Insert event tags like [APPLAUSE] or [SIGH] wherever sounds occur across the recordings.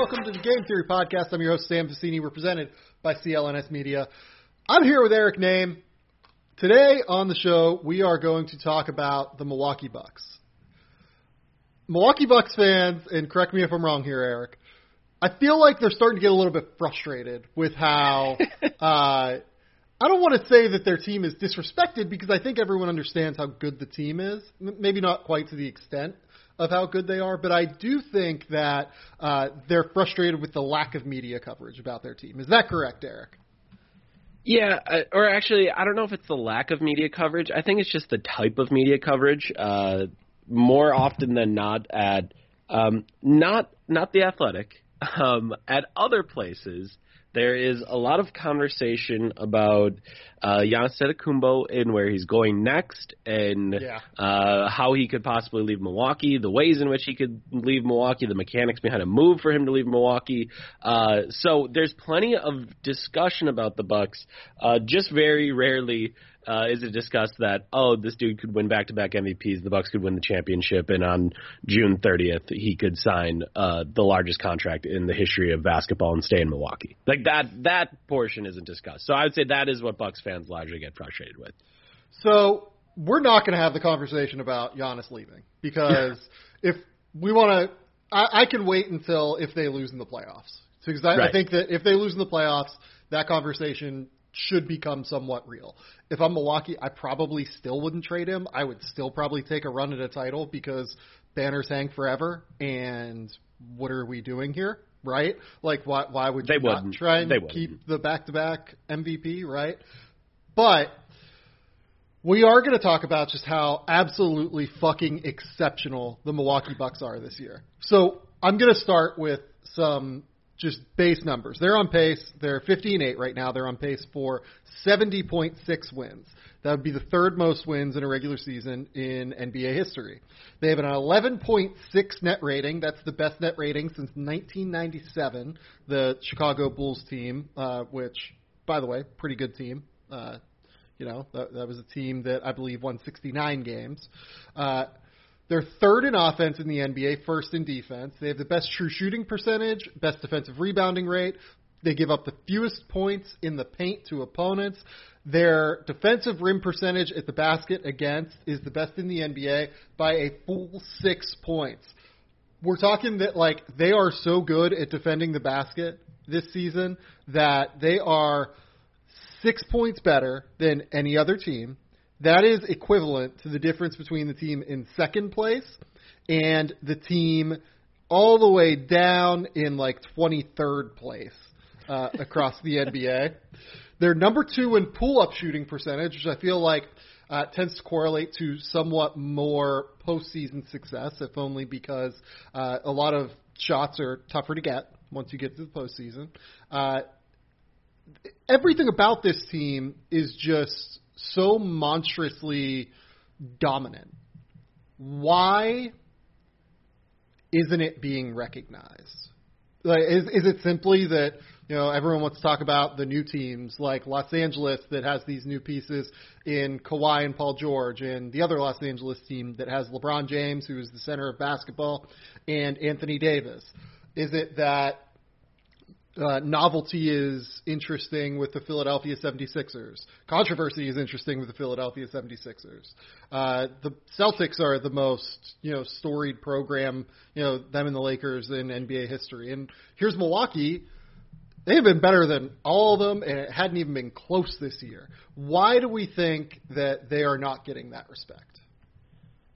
welcome to the Game Theory Podcast. I'm your host, Sam Vecenie. We're presented by CLNS Media. I'm here with Eric Nehm. Today on the show, we are going to talk about the Milwaukee Bucks. Milwaukee Bucks fans, and correct me if I'm wrong here, Eric, I feel like they're starting to get a little bit frustrated with how. [LAUGHS] uh, I don't want to say that their team is disrespected because I think everyone understands how good the team is. M- Maybe not quite to the extent of how good they are, but I do think that uh, they're frustrated with the lack of media coverage about their team. Is that correct, Eric? Yeah, uh, or actually, I don't know if it's the lack of media coverage. I think it's just the type of media coverage. Uh, more often than not, at um, not not the athletic, [LAUGHS] um, at other places, there is a lot of conversation about uh, Giannis Antetokounmpo and where he's going next, and Yeah. uh, how he could possibly leave Milwaukee, the ways in which he could leave Milwaukee, the mechanics behind a move for him to leave Milwaukee. Uh, so there's plenty of discussion about the Bucks. Uh, just very rarely uh, is it discussed that oh this dude could win back-to-back MVPs, the Bucks could win the championship, and on June 30th he could sign uh, the largest contract in the history of basketball and stay in Milwaukee. Like that that portion isn't discussed. So I would say that is what Bucks fans largely get frustrated with. So we're not going to have the conversation about Giannis leaving because [LAUGHS] if we want to, I, I can wait until if they lose in the playoffs because I, I think that if they lose in the playoffs, that conversation should become somewhat real. If I'm Milwaukee, I probably still wouldn't trade him. I would still probably take a run at a title because banners hang forever. And what are we doing here? Right? Like, why? Why would They you not wouldn't. try and They wouldn't. keep the back-to-back MVP? Right? But we are going to talk about just how absolutely fucking exceptional the Milwaukee Bucks are this year. So I'm going to start with some just base numbers. They're on pace. They're 15-8 right now. They're on pace for 70.6 wins. That would be the third most wins in a regular season in NBA history. They have an 11.6 net rating. That's the best net rating since 1997. The Chicago Bulls team, uh, which, by the way, pretty good team. Uh, you know, that, that was a team that I believe won 69 games. Uh, they're third in offense in the NBA, first in defense. They have the best true shooting percentage, best defensive rebounding rate. They give up the fewest points in the paint to opponents. Their defensive rim percentage at the basket against is the best in the NBA by a full six points. We're talking that like they are so good at defending the basket this season that they are six points better than any other team. That is equivalent to the difference between the team in second place and the team all the way down in like 23rd place uh, across the NBA. They're number two in pull-up shooting percentage, which I feel like uh, tends to correlate to somewhat more postseason success, if only because uh, a lot of shots are tougher to get once you get to the postseason. Uh, everything about this team is just so monstrously dominant. Why isn't it being recognized? Like, is is it simply that you know everyone wants to talk about the new teams like Los Angeles that has these new pieces in Kawhi and Paul George, and the other Los Angeles team that has LeBron James, who is the center of basketball, and Anthony Davis? Is it that uh, novelty is interesting with the Philadelphia 76ers. Controversy is interesting with the Philadelphia 76ers. Uh, the Celtics are the most, you know, storied program, you know, them and the Lakers in NBA history. And here's Milwaukee. They've been better than all of them, and it hadn't even been close this year. Why do we think that they are not getting that respect?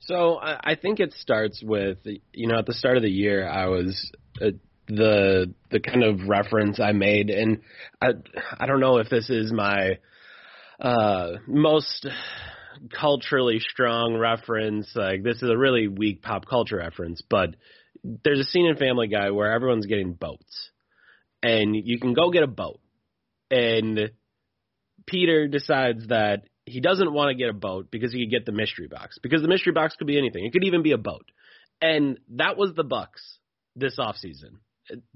So I, think it starts with you know at the start of the year I was uh, the the kind of reference I made, and I I don't know if this is my uh, most culturally strong reference. Like this is a really weak pop culture reference, but there's a scene in Family Guy where everyone's getting boats, and you can go get a boat, and Peter decides that he doesn't want to get a boat because he could get the mystery box because the mystery box could be anything. It could even be a boat. And that was the Bucks this offseason.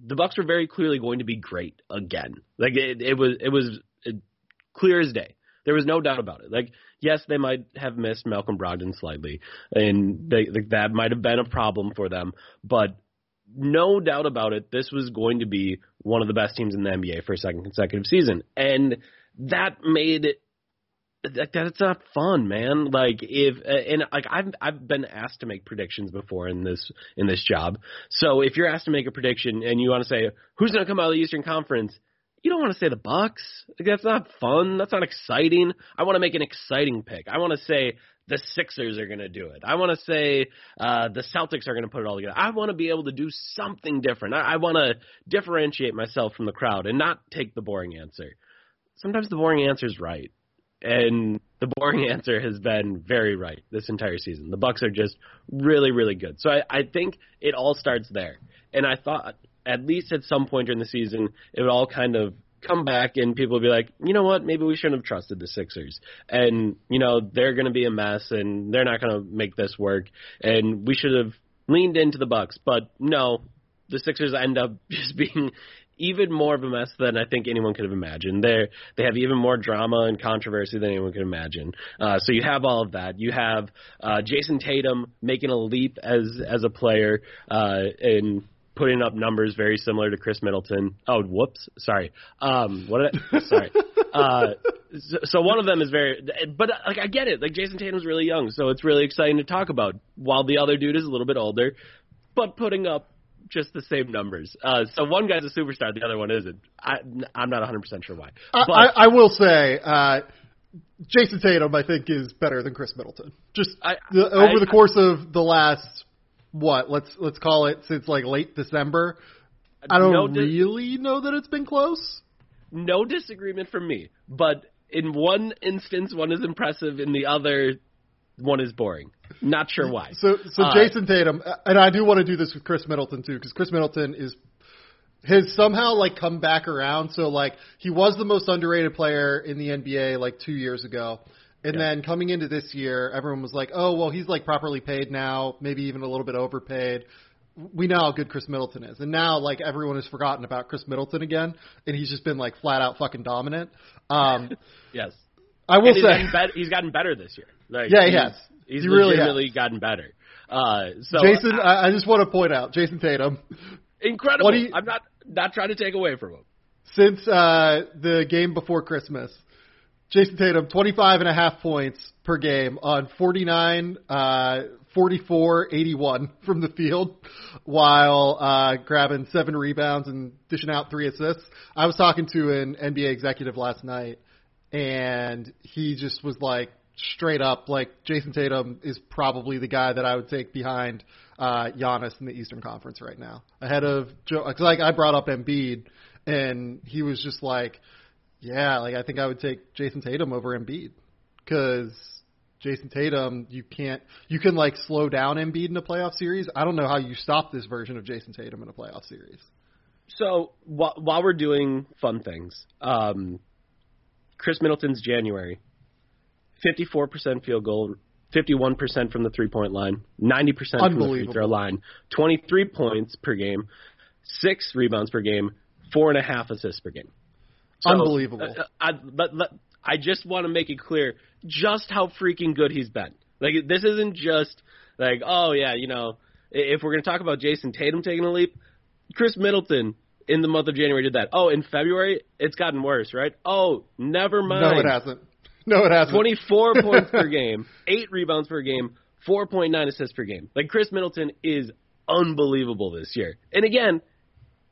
The Bucks were very clearly going to be great again. Like it, it was it was clear as day. There was no doubt about it. Like yes, they might have missed Malcolm Brogdon slightly, and they, like, that might have been a problem for them. But no doubt about it, this was going to be one of the best teams in the NBA for a second consecutive season, and that made it. That, that's not fun, man. Like if and like I've I've been asked to make predictions before in this in this job. So if you're asked to make a prediction and you want to say who's going to come out of the Eastern Conference, you don't want to say the Bucks. Like, that's not fun. That's not exciting. I want to make an exciting pick. I want to say the Sixers are going to do it. I want to say uh, the Celtics are going to put it all together. I want to be able to do something different. I, I want to differentiate myself from the crowd and not take the boring answer. Sometimes the boring answer is right, and the boring [LAUGHS] answer has been very right this entire season. The Bucks are just really, really good. So I, I think it all starts there. And I thought at least at some point during the season it would all kind of come back and people would be like, you know what, maybe we shouldn't have trusted the Sixers. And, you know, they're going to be a mess and they're not going to make this work. And we should have leaned into the Bucks. But no, the Sixers end up [LAUGHS] just being even more of a mess than I think anyone could have imagined. They they have even more drama and controversy than anyone could imagine. Uh, so you have all of that. You have uh, Jayson Tatum making a leap as as a player uh, and putting up numbers very similar to Khris Middleton. Oh, whoops, sorry. Um, what? Did I, sorry. [LAUGHS] Uh, so, so one of them is very, but like I get it. Like Jayson Tatum's really young, so it's really exciting to talk about. While the other dude is a little bit older, but putting up just the same numbers. Uh, so one guy's a superstar, the other one isn't. I, I'm not 100 percent sure why. But, I, I will say. Uh, Jayson Tatum, I think, is better than Khris Middleton. Just I, the, over the course of the last what let's let's call it since like late December. I don't no really know that it's been close. No disagreement from me, but in one instance, one is impressive, in the other, one is boring. Not sure why. So so Uh, Jayson Tatum, and I do want to do this with Khris Middleton too, because Khris Middleton is has somehow like come back around. So like he was the most underrated player in the NBA like two years ago. And Yeah. then coming into this year, everyone was like, "Oh, well, he's like properly paid now, maybe even a little bit overpaid." We know how good Khris Middleton is, and now like everyone has forgotten about Khris Middleton again, and he's just been like flat out fucking dominant. Um, [LAUGHS] Yes. I will And he's say, gotten, bet- he's gotten better this year. Like, Yeah, he he's, has. He's He really legitimately gotten better. Uh, so Jayson, I, I just want to point out, Jayson Tatum, incredible. you- I'm not not trying to take away from him. since uh, the game before Christmas. Jayson Tatum, 25 and a half points per game on 49, uh, 44, 81 from the field, while uh, grabbing seven rebounds and dishing out three assists. I was talking to an NBA executive last night, and he just was like, straight up, like Jayson Tatum is probably the guy that I would take behind uh, Giannis in the Eastern Conference right now, ahead of Joe. Cause like I brought up Embiid, and he was just like, "Yeah, like I think I would take Jayson Tatum over Embiid, because Jayson Tatum, you can't, you can like slow down Embiid in a playoff series. I don't know how you stop this version of Jayson Tatum in a playoff series. So while, while we're doing fun things, um, Khris Middleton's January, 54% field goal, 51% from the three point line, 90% from the free throw line, 23 points per game, six rebounds per game, four and a half assists per game. So, Unbelievable. uh, I, but, but I just want to make it clear just how freaking good he's been. Like this isn't just like, oh yeah, you know, if we're gonna talk about Jayson Tatum taking a leap, Khris Middleton in the month of January did that. Oh, in February it's gotten worse, right? Oh, never mind. No, it hasn't. No, it hasn't. 24 [LAUGHS] points per game, 8 rebounds per game, 4.9 assists per game. Like Khris Middleton is unbelievable this year. And again,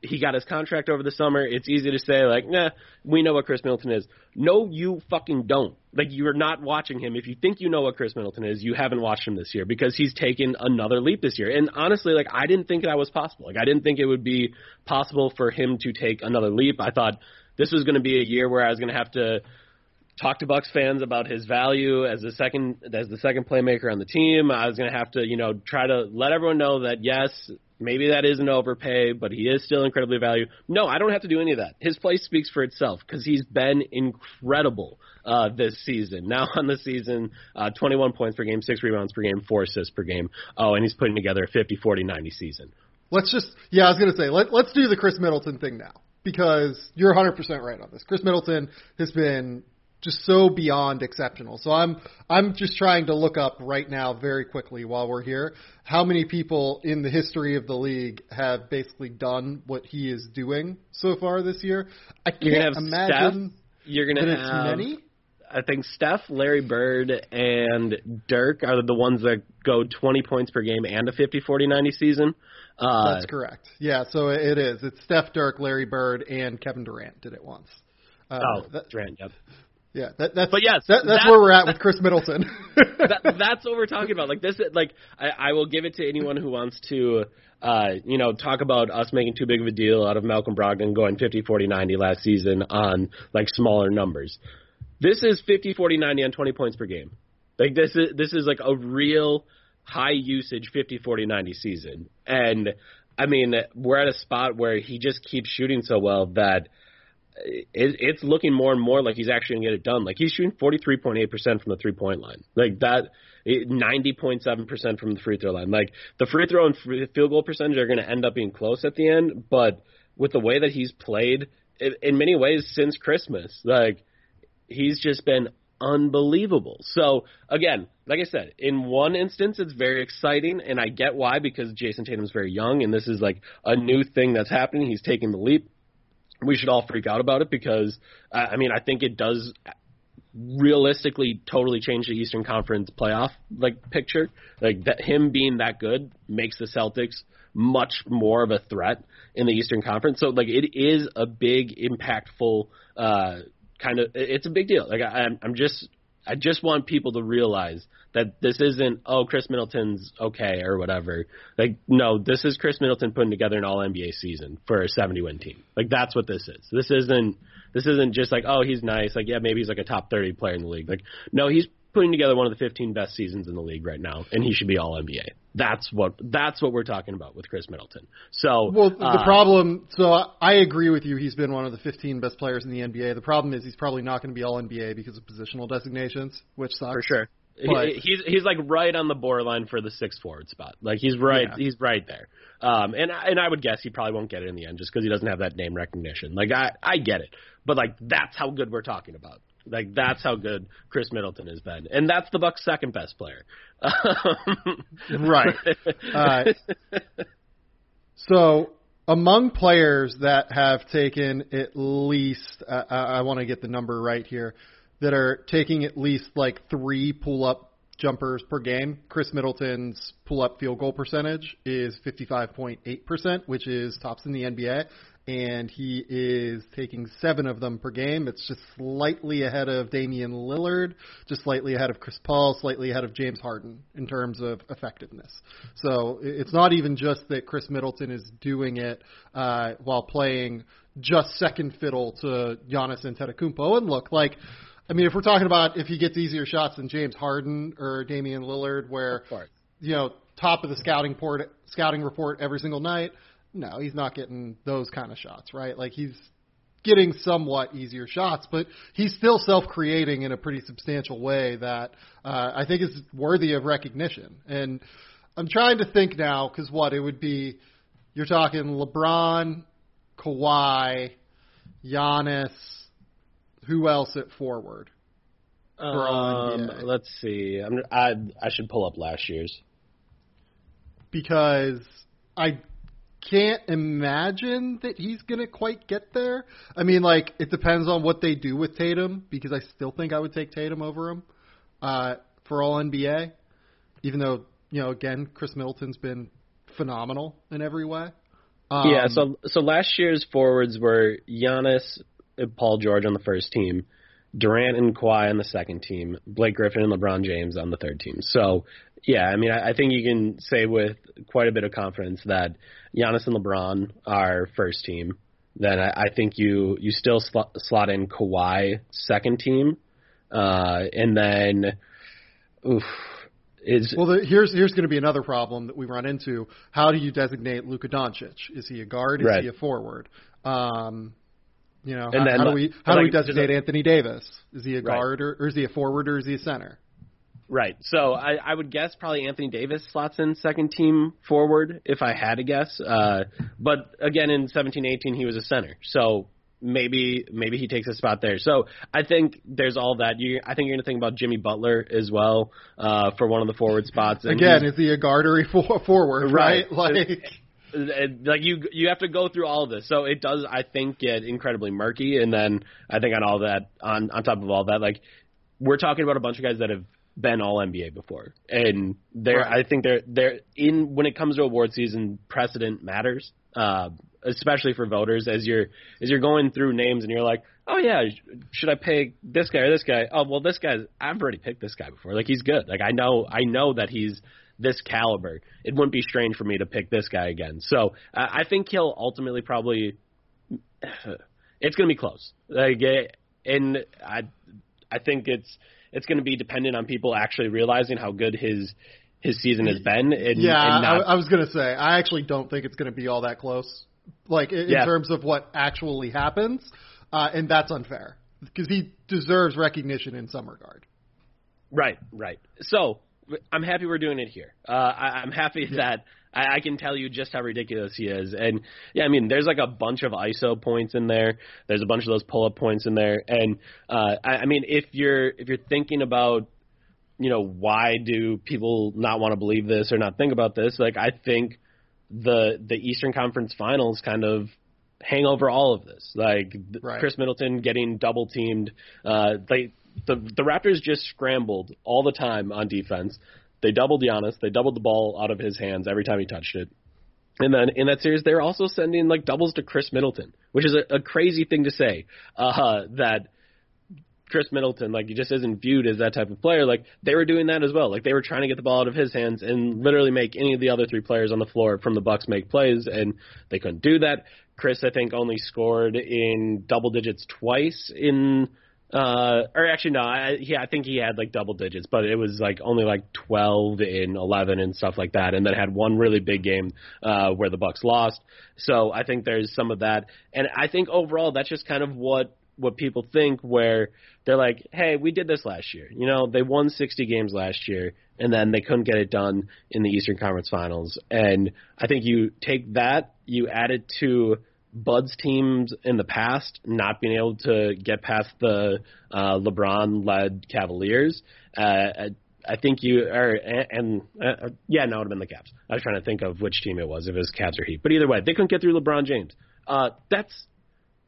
he got his contract over the summer. It's easy to say like, "Nah, we know what Khris Middleton is." No, you fucking don't. Like you're not watching him. If you think you know what Khris Middleton is, you haven't watched him this year because he's taken another leap this year. And honestly, like I didn't think that was possible. Like I didn't think it would be possible for him to take another leap. I thought this was going to be a year where I was going to have to talk to Bucks fans about his value as the second as the second playmaker on the team. I was going to have to, you know, try to let everyone know that yes, maybe that is an overpay, but he is still incredibly valued. No, I don't have to do any of that. His play speaks for itself because he's been incredible uh, this season. Now [LAUGHS] on the season, uh, 21 points per game, six rebounds per game, four assists per game. Oh, and he's putting together a 50, 40, 90 season. Let's just, yeah, I was going to say, let, let's do the Khris Middleton thing now because you're 100% right on this. Khris Middleton has been just so beyond exceptional. So I'm I'm just trying to look up right now very quickly while we're here how many people in the history of the league have basically done what he is doing so far this year. I can't You're gonna have imagine Steph. You're gonna that have many. I think Steph, Larry Bird, and Dirk are the ones that go 20 points per game and a 50, 40, 90 season. Uh, That's correct. Yeah, so it is. It's Steph, Dirk, Larry Bird, and Kevin Durant did it once. Uh, oh, that, Durant, yep. Yeah, that, that's But yes, that, that's that- where we're at with Khris Middleton. [LAUGHS] that, [LAUGHS] that's what we're talking about. Like this, like I, I will give it to anyone who wants to, uh, you know, talk about us making too big of a deal out of Malcolm Brogdon going 50, 40, 90 last season on like smaller numbers. This is 50, 40, 90 on 20 points per game. Like this is this is like a real high usage 50, 40, 90 season. And I mean, we're at a spot where he just keeps shooting so well that it, it's looking more and more like he's actually going to get it done. Like he's shooting 43.8% from the three point line. Like that, it- 90.7% from the free throw line. Like the free throw and free, field goal percentage are going to end up being close at the end, but with the way that he's played, in, in many ways since Christmas, like he's just been unbelievable. So again, like I said, in one instance it's very exciting and I get why because Jayson Tatum's very young and this is like a new thing that's happening. He's taking the leap. We should all freak out about it because uh, I mean, I think it does realistically totally change the Eastern Conference playoff like picture. Like that him being that good makes the Celtics much more of a threat in the Eastern Conference. So like it is a big impactful uh kind of it's a big deal. Like I I'm I'm just I just want people to realize that this isn't oh Khris Middleton's okay or whatever. Like no, this is Khris Middleton putting together an all NBA season for a 70 win team. Like that's what this is. This isn't this isn't just like oh he's nice. Like yeah, maybe he's like a top 30 player in the league. Like no, he's putting together one of the 15 best seasons in the league right now and he should be all NBA. That's what that's what we're talking about with Khris Middleton. So Well, the uh, problem. So I- I agree with you. He's been one of the 15 best players in the NBA. The problem is he's probably not going to be all NBA because of positional designations, which sucks. for sure. But- He, he's he's like right on the borderline for the six forward spot. Like he's right Yeah. he's right there. Um, and and I would guess he probably won't get it in the end just because he doesn't have that name recognition. Like I I get it, but like that's how good we're talking about. Like that's how good Khris Middleton has been, and that's the Bucks' second best player. [LAUGHS] Right. Uh, So among players that have taken at least, uh, I, want to get the number right here, that are taking at least like three pull-up jumpers per game, Khris Middleton's pull-up field goal percentage is 55.8%, which is tops in the NBA, and he is taking seven of them per game. It's just slightly ahead of Damian Lillard, just slightly ahead of Chris Paul, slightly ahead of James Harden in terms of effectiveness. So it's not even just that Khris Middleton is doing it uh, while playing just second fiddle to Giannis Antetokounmpo. And look, like, I mean, if we're talking about if he gets easier shots than James Harden or Damian Lillard, where you know top of the scouting port scouting report every single night, no, he's not getting those kind of shots, right? Like he's getting somewhat easier shots, but he's still self-creating in a pretty substantial way that uh, I think is worthy of recognition. And I'm trying to think now because what it would be, you're talking LeBron, Kawhi, Giannis, who else at forward? Um, let's see. I'm, I I should pull up last year's. because I can't imagine that he's going to quite get there. I mean, like, it depends on what they do with Tatum, because I still think I would take Tatum over him uh, for all NBA, even though, you know, again, Khris Middleton's been phenomenal in every way. Um, yeah, so so last year's forwards were Giannis, and Paul George on the first team, Durant and Kawhi on the second team, Blake Griffin and LeBron James on the third team. So yeah, I mean, I, I think you can say with quite a bit of confidence that Giannis and LeBron are first team. Then I, I think you you still slot, slot in Kawhi second team, uh, and then oof, is Well, the, here's here's going to be another problem that we run into. How do you designate Luka Doncic? Is he a guard? Is Right. he a forward? Um, you know, And how, then, how do we how do we like, designate Anthony Davis? Is he a Right. guard or, or is he a forward or is he a center? Right. So I, I would guess probably Anthony Davis slots in second team forward if I had to guess. Uh, but again, in 17-18 he was a center. So maybe maybe he takes a spot there. So I think there's all that. You, I think you're going to think about Jimmy Butler as well uh, for one of the forward spots. And Again, is he a guard [LAUGHS] for, forward? Right, right? like. Like you, you have to go through all of this, so it does. I think get incredibly murky, and then I think on all that, on on top of all that, like we're talking about a bunch of guys that have been all NBA before, and they're. Right. I think they're they're in when it comes to award season, precedent matters. Uh, especially for voters as you're as you're going through names and you're like, oh yeah, should I pay this guy or this guy? Oh well, this guy's I've already picked this guy before. Like he's good. Like I know I know that he's this caliber. It wouldn't be strange for me to pick this guy again. So uh, I think he'll ultimately probably [SIGHS] it's going to be close. Like and I I think it's it's going to be dependent on people actually realizing how good his his season has been. And, yeah, and not, I, I was going to say I actually don't think it's going to be all that close like in, yeah. in terms of what actually happens, uh, and that's unfair because he deserves recognition in some regard. Right, right. So I'm happy we're doing it here. Uh, I, I'm happy yeah. that I, I can tell you just how ridiculous he is. And yeah, I mean, there's like a bunch of ISO points in there. There's a bunch of those pull up points in there. And uh, I, I mean, if you're if you're thinking about you know why do people not want to believe this or not think about this, like I think the the Eastern Conference Finals kind of hang over all of this. Like right. Khris Middleton getting double teamed. Uh, they the the Raptors just scrambled all the time on defense. They doubled Giannis. They doubled the ball out of his hands every time he touched it. And then in that series, they're also sending like doubles to Khris Middleton, which is a, a crazy thing to say. Uh, that Khris Middleton, like he just isn't viewed as that type of player. Like they were doing that as well. Like they were trying to get the ball out of his hands and literally make any of the other three players on the floor from the Bucks make plays, and they couldn't do that. Khris, I think, only scored in double digits twice in. Uh, or actually no, I, yeah, I think he had like double digits, but it was like only like 12 in 11 and stuff like that, and then had one really big game uh, where the Bucks lost. So I think there's some of that, and I think overall that's just kind of what what people think where they're like, hey, we did this last year. You know, they won 60 games last year, and then they couldn't get it done in the Eastern Conference Finals. And I think you take that, you add it to Bud's teams in the past not being able to get past the uh, LeBron-led Cavaliers. Uh, I think you are, and and uh, yeah, no, it would have been the Cavs. I was trying to think of which team it was, if it was Cavs or Heat. But either way, they couldn't get through LeBron James. Uh, that's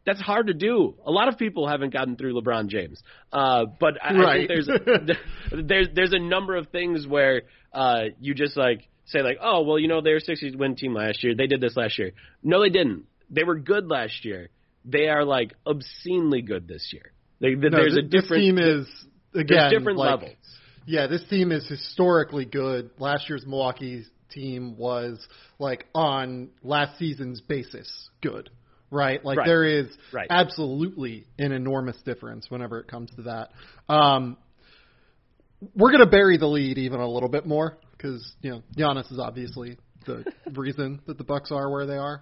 that's hard to do. A lot of people haven't gotten through LeBron James. Uh, but I, right. I think there's [LAUGHS] there's there's a number of things where uh, you just like say like, oh well, you know they were 60 win team last year. They did this last year. No, they didn't. They were good last year. They are like obscenely good this year. They, no, there's this, a different team is again different like, levels. Yeah, this team is historically good. Last year's Milwaukee team was like on last season's basis good right? Like right. there is right. absolutely an enormous difference whenever it comes to that. Um, we're going to bury the lead even a little bit more because you know Giannis is obviously the [LAUGHS] reason that the Bucks are where they are.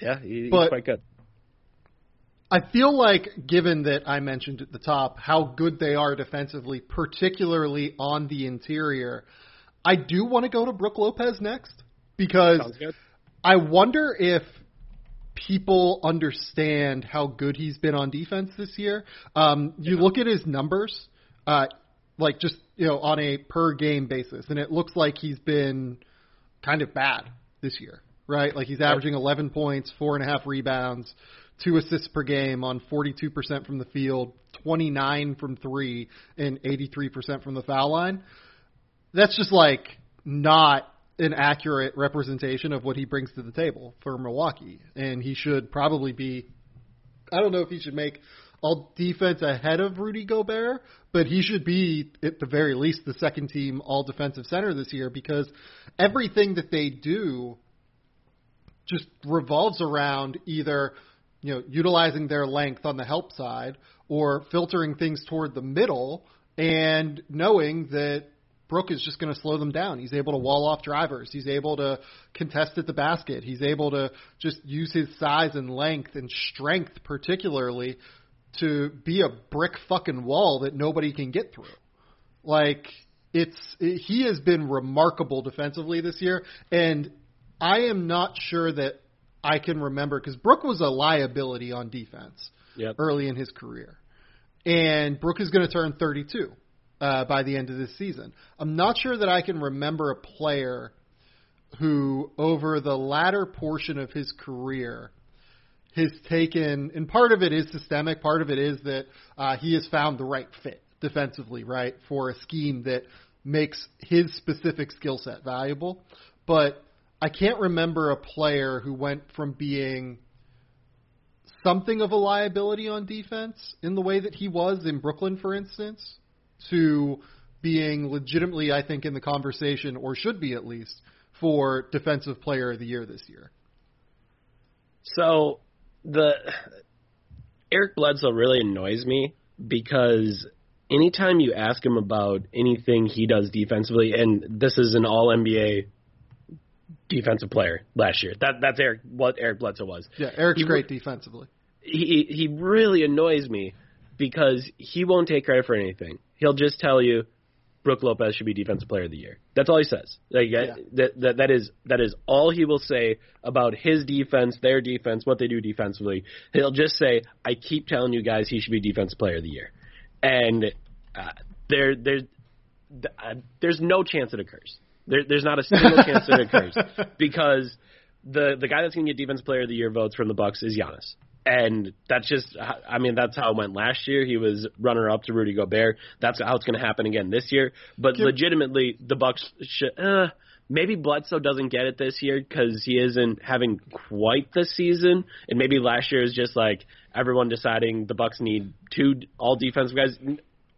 Yeah, he, he's but quite good. I feel like, given that I mentioned at the top how good they are defensively, particularly on the interior, I do want to go to Brook Lopez next because I wonder if people understand how good he's been on defense this year. Um, you yeah. look at his numbers, uh, like just you know on a per game basis, and it looks like he's been kind of bad this year, right? Like he's averaging 11 points, four and a half rebounds, two assists per game on 42% from the field, 29 from three, and 83% from the foul line. That's just like not an accurate representation of what he brings to the table for Milwaukee, and he should probably be. I don't know if he should make all defense ahead of Rudy Gobert, but he should be at the very least the second team all defensive center this year because everything that they do just revolves around either you know utilizing their length on the help side or filtering things toward the middle and knowing that Brook is just going to slow them down. He's able to wall off drivers. He's able to contest at the basket. He's able to just use his size and length and strength, particularly, to be a brick fucking wall that nobody can get through. Like it's it, he has been remarkable defensively this year, and I am not sure that I can remember because Brook was a liability on defense yep. early in his career. And Brook is going to turn 32 uh, by the end of this season. I'm not sure that I can remember a player who, over the latter portion of his career, has taken, and part of it is systemic, part of it is that uh, he has found the right fit defensively, right, for a scheme that makes his specific skill set valuable. But I can't remember a player who went from being something of a liability on defense in the way that he was in Brooklyn, for instance, to being legitimately, I think, in the conversation, or should be at least, for Defensive Player of the Year this year. So the Eric Bledsoe really annoys me because anytime you ask him about anything he does defensively, and this is an All NBA defensive player last year. That that's Eric what Eric Bledsoe was. Yeah, Eric's he, great defensively. He he really annoys me because he won't take credit for anything. He'll just tell you Brook Lopez should be defensive player of the year. That's all he says. Like, yeah. that, that that is that is all he will say about his defense, their defense, what they do defensively. He'll just say, "I keep telling you guys he should be defensive player of the year," and uh, there there's uh, there's no chance it occurs. There, there's not a single chance that it occurs because the the guy that's going to get defense player of the year votes from the Bucks is Giannis. And that's just, I mean, that's how it went last year. He was runner up to Rudy Gobert. That's how it's going to happen again this year. But Give, legitimately, the Bucks should. Uh, maybe Bledsoe doesn't get it this year because he isn't having quite the season, and maybe last year is just like everyone deciding the Bucks need two all defensive guys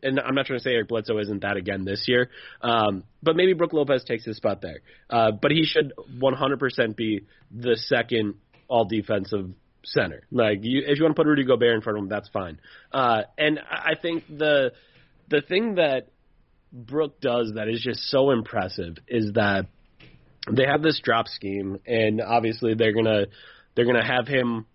and I'm not trying to say Eric Bledsoe isn't that again this year, um, but maybe Brook Lopez takes his spot there. Uh, but he should 100% be the second all defensive center. Like, you, if you want to put Rudy Gobert in front of him, that's fine. Uh, and I think the the thing that Brook does that is just so impressive is that they have this drop scheme, and obviously they're gonna they're gonna have him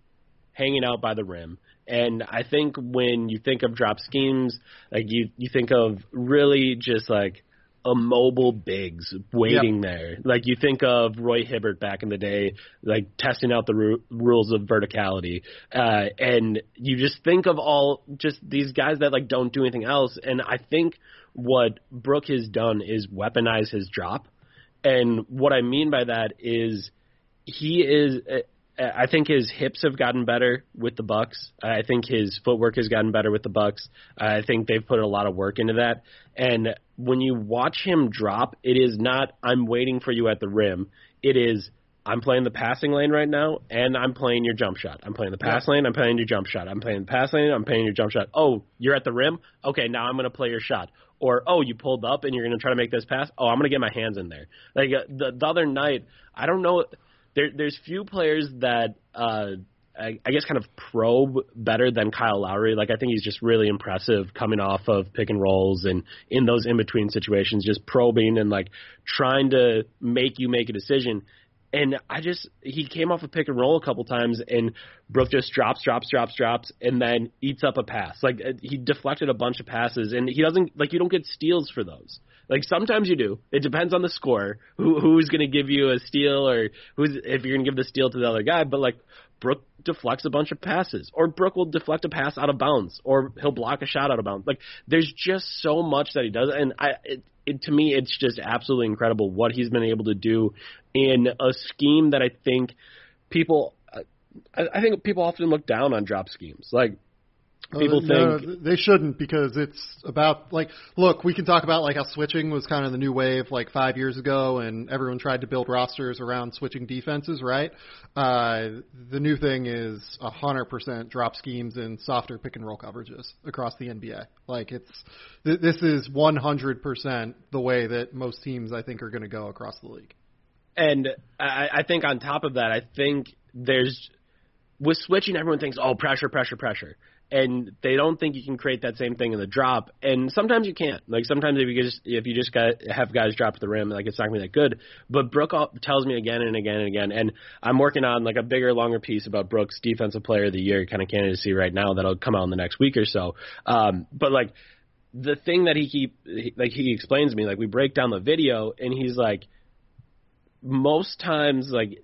hanging out by the rim. And I think when you think of drop schemes, like you you think of really just like a mobile bigs waiting yep. there. Like you think of Roy Hibbert back in the day, like testing out the ru- rules of verticality, uh, and you just think of all just these guys that like don't do anything else. And I think what Brook has done is weaponize his drop, and what I mean by that is he is I think his hips have gotten better with the Bucks. I think his footwork has gotten better with the Bucks. I think they've put a lot of work into that. And when you watch him drop, it is not I'm waiting for you at the rim. It is I'm playing the passing lane right now, and I'm playing your jump shot. I'm playing the pass yeah. lane. I'm playing your jump shot. I'm playing the pass lane. I'm playing your jump shot. Oh, you're at the rim. Okay, now I'm going to play your shot. Or oh, you pulled up and you're going to try to make this pass. Oh, I'm going to get my hands in there. Like uh, the, the other night, I don't know there, there's few players that uh, I, I guess kind of probe better than Kyle Lowry. Like I think he's just really impressive coming off of pick and rolls and in those in between situations, just probing and like trying to make you make a decision. And I just he came off a pick and roll a couple times, and Brook just drops, drops, drops, drops, and then eats up a pass. Like uh, he deflected a bunch of passes, and he doesn't like you don't get steals for those. Like sometimes you do. It depends on the score, who who's going to give you a steal, or who's if you're going to give the steal to the other guy. But like Brook deflects a bunch of passes, or Brook will deflect a pass out of bounds, or he'll block a shot out of bounds. Like there's just so much that he does, and I it, it, to me it's just absolutely incredible what he's been able to do in a scheme that I think people I, I think people often look down on drop schemes. Like people uh, think they shouldn't because it's about like look we can talk about like how switching was kind of the new wave like five years ago and everyone tried to build rosters around switching defenses right? Uh the new thing is a hundred percent drop schemes and softer pick and roll coverages across the nba like it's th- this is one hundred percent the way that most teams i think are going to go across the league. And I, I think on top of that i think there's with switching everyone thinks oh pressure pressure pressure and they don't think you can create that same thing in the drop. And sometimes you can't. Like sometimes if you just if you just got have guys drop to the rim, like it's not gonna be that good. But Brook tells me again and again and again, and I'm working on like a bigger, longer piece about Brook's defensive player of the year kind of candidacy right now that'll come out in the next week or so. Um, but like the thing that he keep like he explains to me, like we break down the video, and he's like, most times like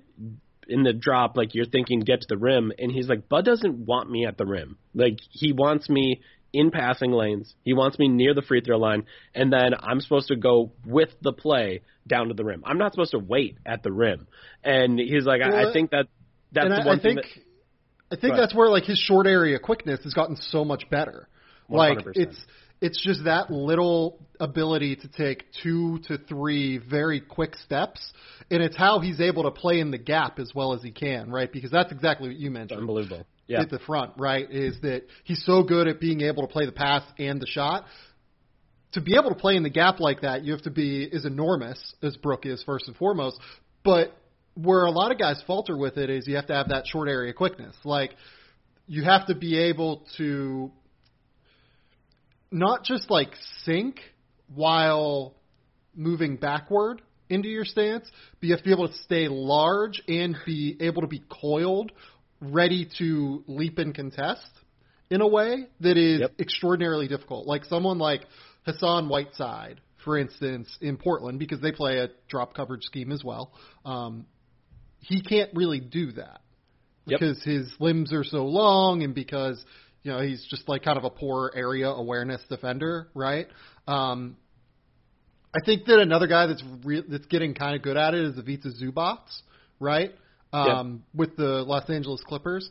in the drop, like you're thinking get to the rim, and he's like, Bud doesn't want me at the rim. Like he wants me in passing lanes. He wants me near the free throw line, and then I'm supposed to go with the play down to the rim. I'm not supposed to wait at the rim. And he's like, well, I, I, think that that's the I, one I think, that, I think that's where like his short area quickness has gotten so much better. 100%. Like it's it's just that little ability to take two to three very quick steps, and it's how he's able to play in the gap as well as he can, right? Because that's exactly what you mentioned. Unbelievable. Yeah. At the front, right? Is that he's so good at being able to play the pass and the shot. To be able to play in the gap like that, you have to be as enormous as Brook is first and foremost. But where a lot of guys falter with it is you have to have that short area quickness. Like you have to be able to not just like sink while moving backward into your stance, but you have to be able to stay large and be able to be coiled, ready to leap and contest in a way that is yep. extraordinarily difficult. Like someone like Hassan Whiteside, for instance, in Portland, because they play a drop coverage scheme as well. Um, he can't really do that because yep. his limbs are so long and because you know, he's just like kind of a poor area awareness defender, right? Um, I think that another guy that's re- that's getting kind of good at it is Ivica Zubac, right? Um, yeah. With the Los Angeles Clippers,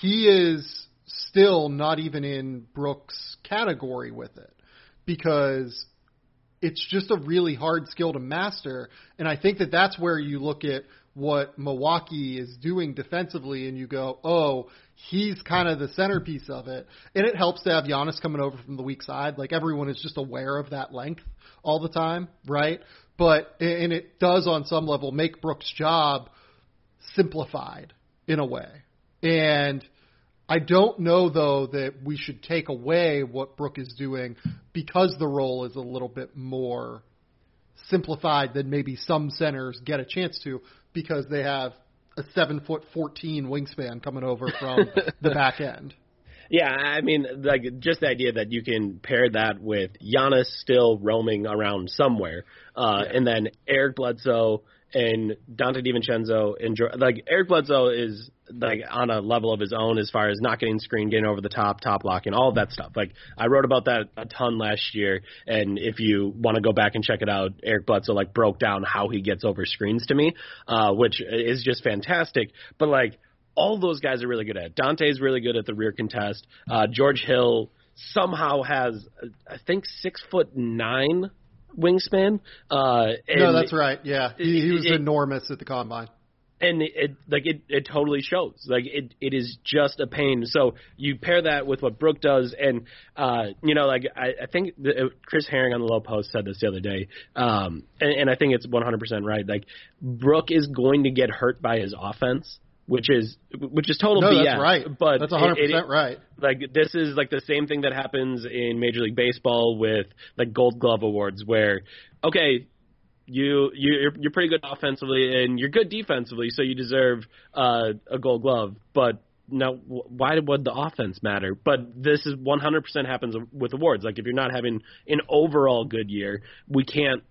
he is still not even in Brook's category with it because it's just a really hard skill to master. And I think that that's where you look at what Milwaukee is doing defensively and you go, oh, he's kind of the centerpiece of it. And it helps to have Giannis coming over from the weak side. Like everyone is just aware of that length all the time, right? But, and it does on some level make Brook's job simplified in a way. And I don't know though that we should take away what Brook is doing because the role is a little bit more simplified than maybe some centers get a chance to because they have a seven foot fourteen wingspan coming over from [LAUGHS] the back end. Yeah, I mean, like just the idea that you can pair that with Giannis still roaming around somewhere, uh, yeah. and then Eric Bledsoe and Donte DiVincenzo and like Eric Bledsoe is like on a level of his own as far as not getting screen, getting over the top, top blocking, all of that stuff. Like I wrote about that a ton last year, and if you want to go back and check it out, Eric Bledsoe like broke down how he gets over screens to me, uh, which is just fantastic. But like all those guys are really good at it. Donte's really good at the rear contest. Uh, George Hill somehow has I think six foot nine wingspan. Uh, no, that's right. Yeah, he, he was it, enormous at the combine. And it, it like it, it totally shows. Like it, it is just a pain. So you pair that with what Brook does, and uh, you know, like I, I think the, uh, Chris Herring on the Lowe Post said this the other day, um, and, and I think it's 100% right. Like Brook is going to get hurt by his offense which is which is total no, BS. That's right. But that's 100 percent right. Like this is like the same thing that happens in Major League Baseball with like Gold Glove awards, where okay, you you're you're pretty good offensively and you're good defensively, so you deserve uh, a Gold Glove, but now why would the offense matter? But this is 100% happens with awards. Like if you're not having an overall good year, we can't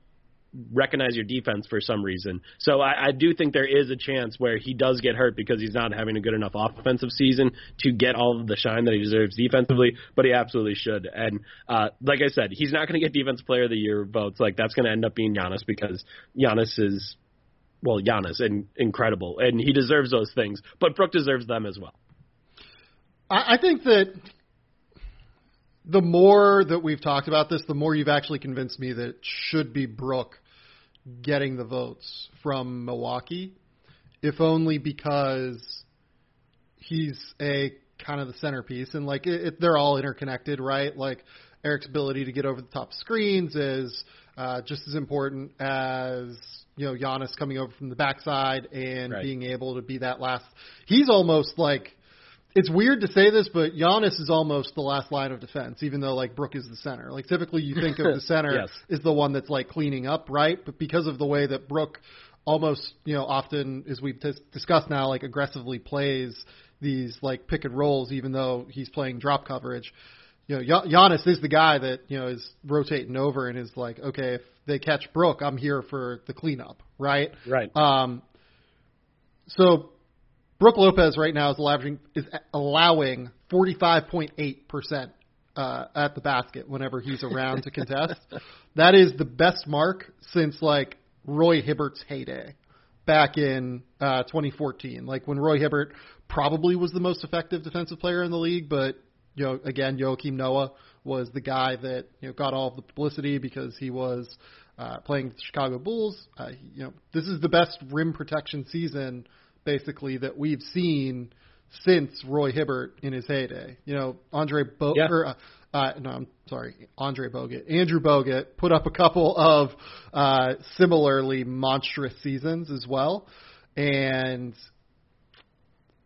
recognize your defense for some reason. So I, I do think there is a chance where he does get hurt because he's not having a good enough offensive season to get all of the shine that he deserves defensively, but he absolutely should. And uh, like I said, he's not going to get Defense Player of the Year votes. Like that's going to end up being Giannis because Giannis is, well, Giannis and incredible, and he deserves those things. But Brook deserves them as well. I, I think that the more that we've talked about this, the more you've actually convinced me that it should be Brook getting the votes from Milwaukee, if only because he's a kind of the centerpiece and like it, it, they're all interconnected, right? Like Eric's ability to get over the top screens is uh, just as important as you know Giannis coming over from the backside and right. being able to be that last. He's almost like it's weird to say this, but Giannis is almost the last line of defense, even though like Brook is the center. Like typically you think of the [LAUGHS] center yes. is the one that's like cleaning up, right? But because of the way that Brook almost, you know, often as we've t- discussed now, like aggressively plays these like pick and rolls, even though he's playing drop coverage. You know, Giannis is the guy that you know is rotating over and is like, okay, if they catch Brook, I'm here for the cleanup, right? Right. Um. So Brook Lopez right now is allowing is allowing 45.8 percent uh, at the basket whenever he's around to contest. [LAUGHS] That is the best mark since like Roy Hibbert's heyday back in uh, 2014. Like when Roy Hibbert probably was the most effective defensive player in the league, but you know, again, Joakim Noah was the guy that you know got all of the publicity because he was uh, playing the Chicago Bulls. Uh, you know, this is the best rim protection season basically that we've seen since Roy Hibbert in his heyday. You know, Andre Bo- Yeah. or, uh, uh, no, I'm sorry, Andre Bogut, Andrew Bogut put up a couple of uh, similarly monstrous seasons as well, and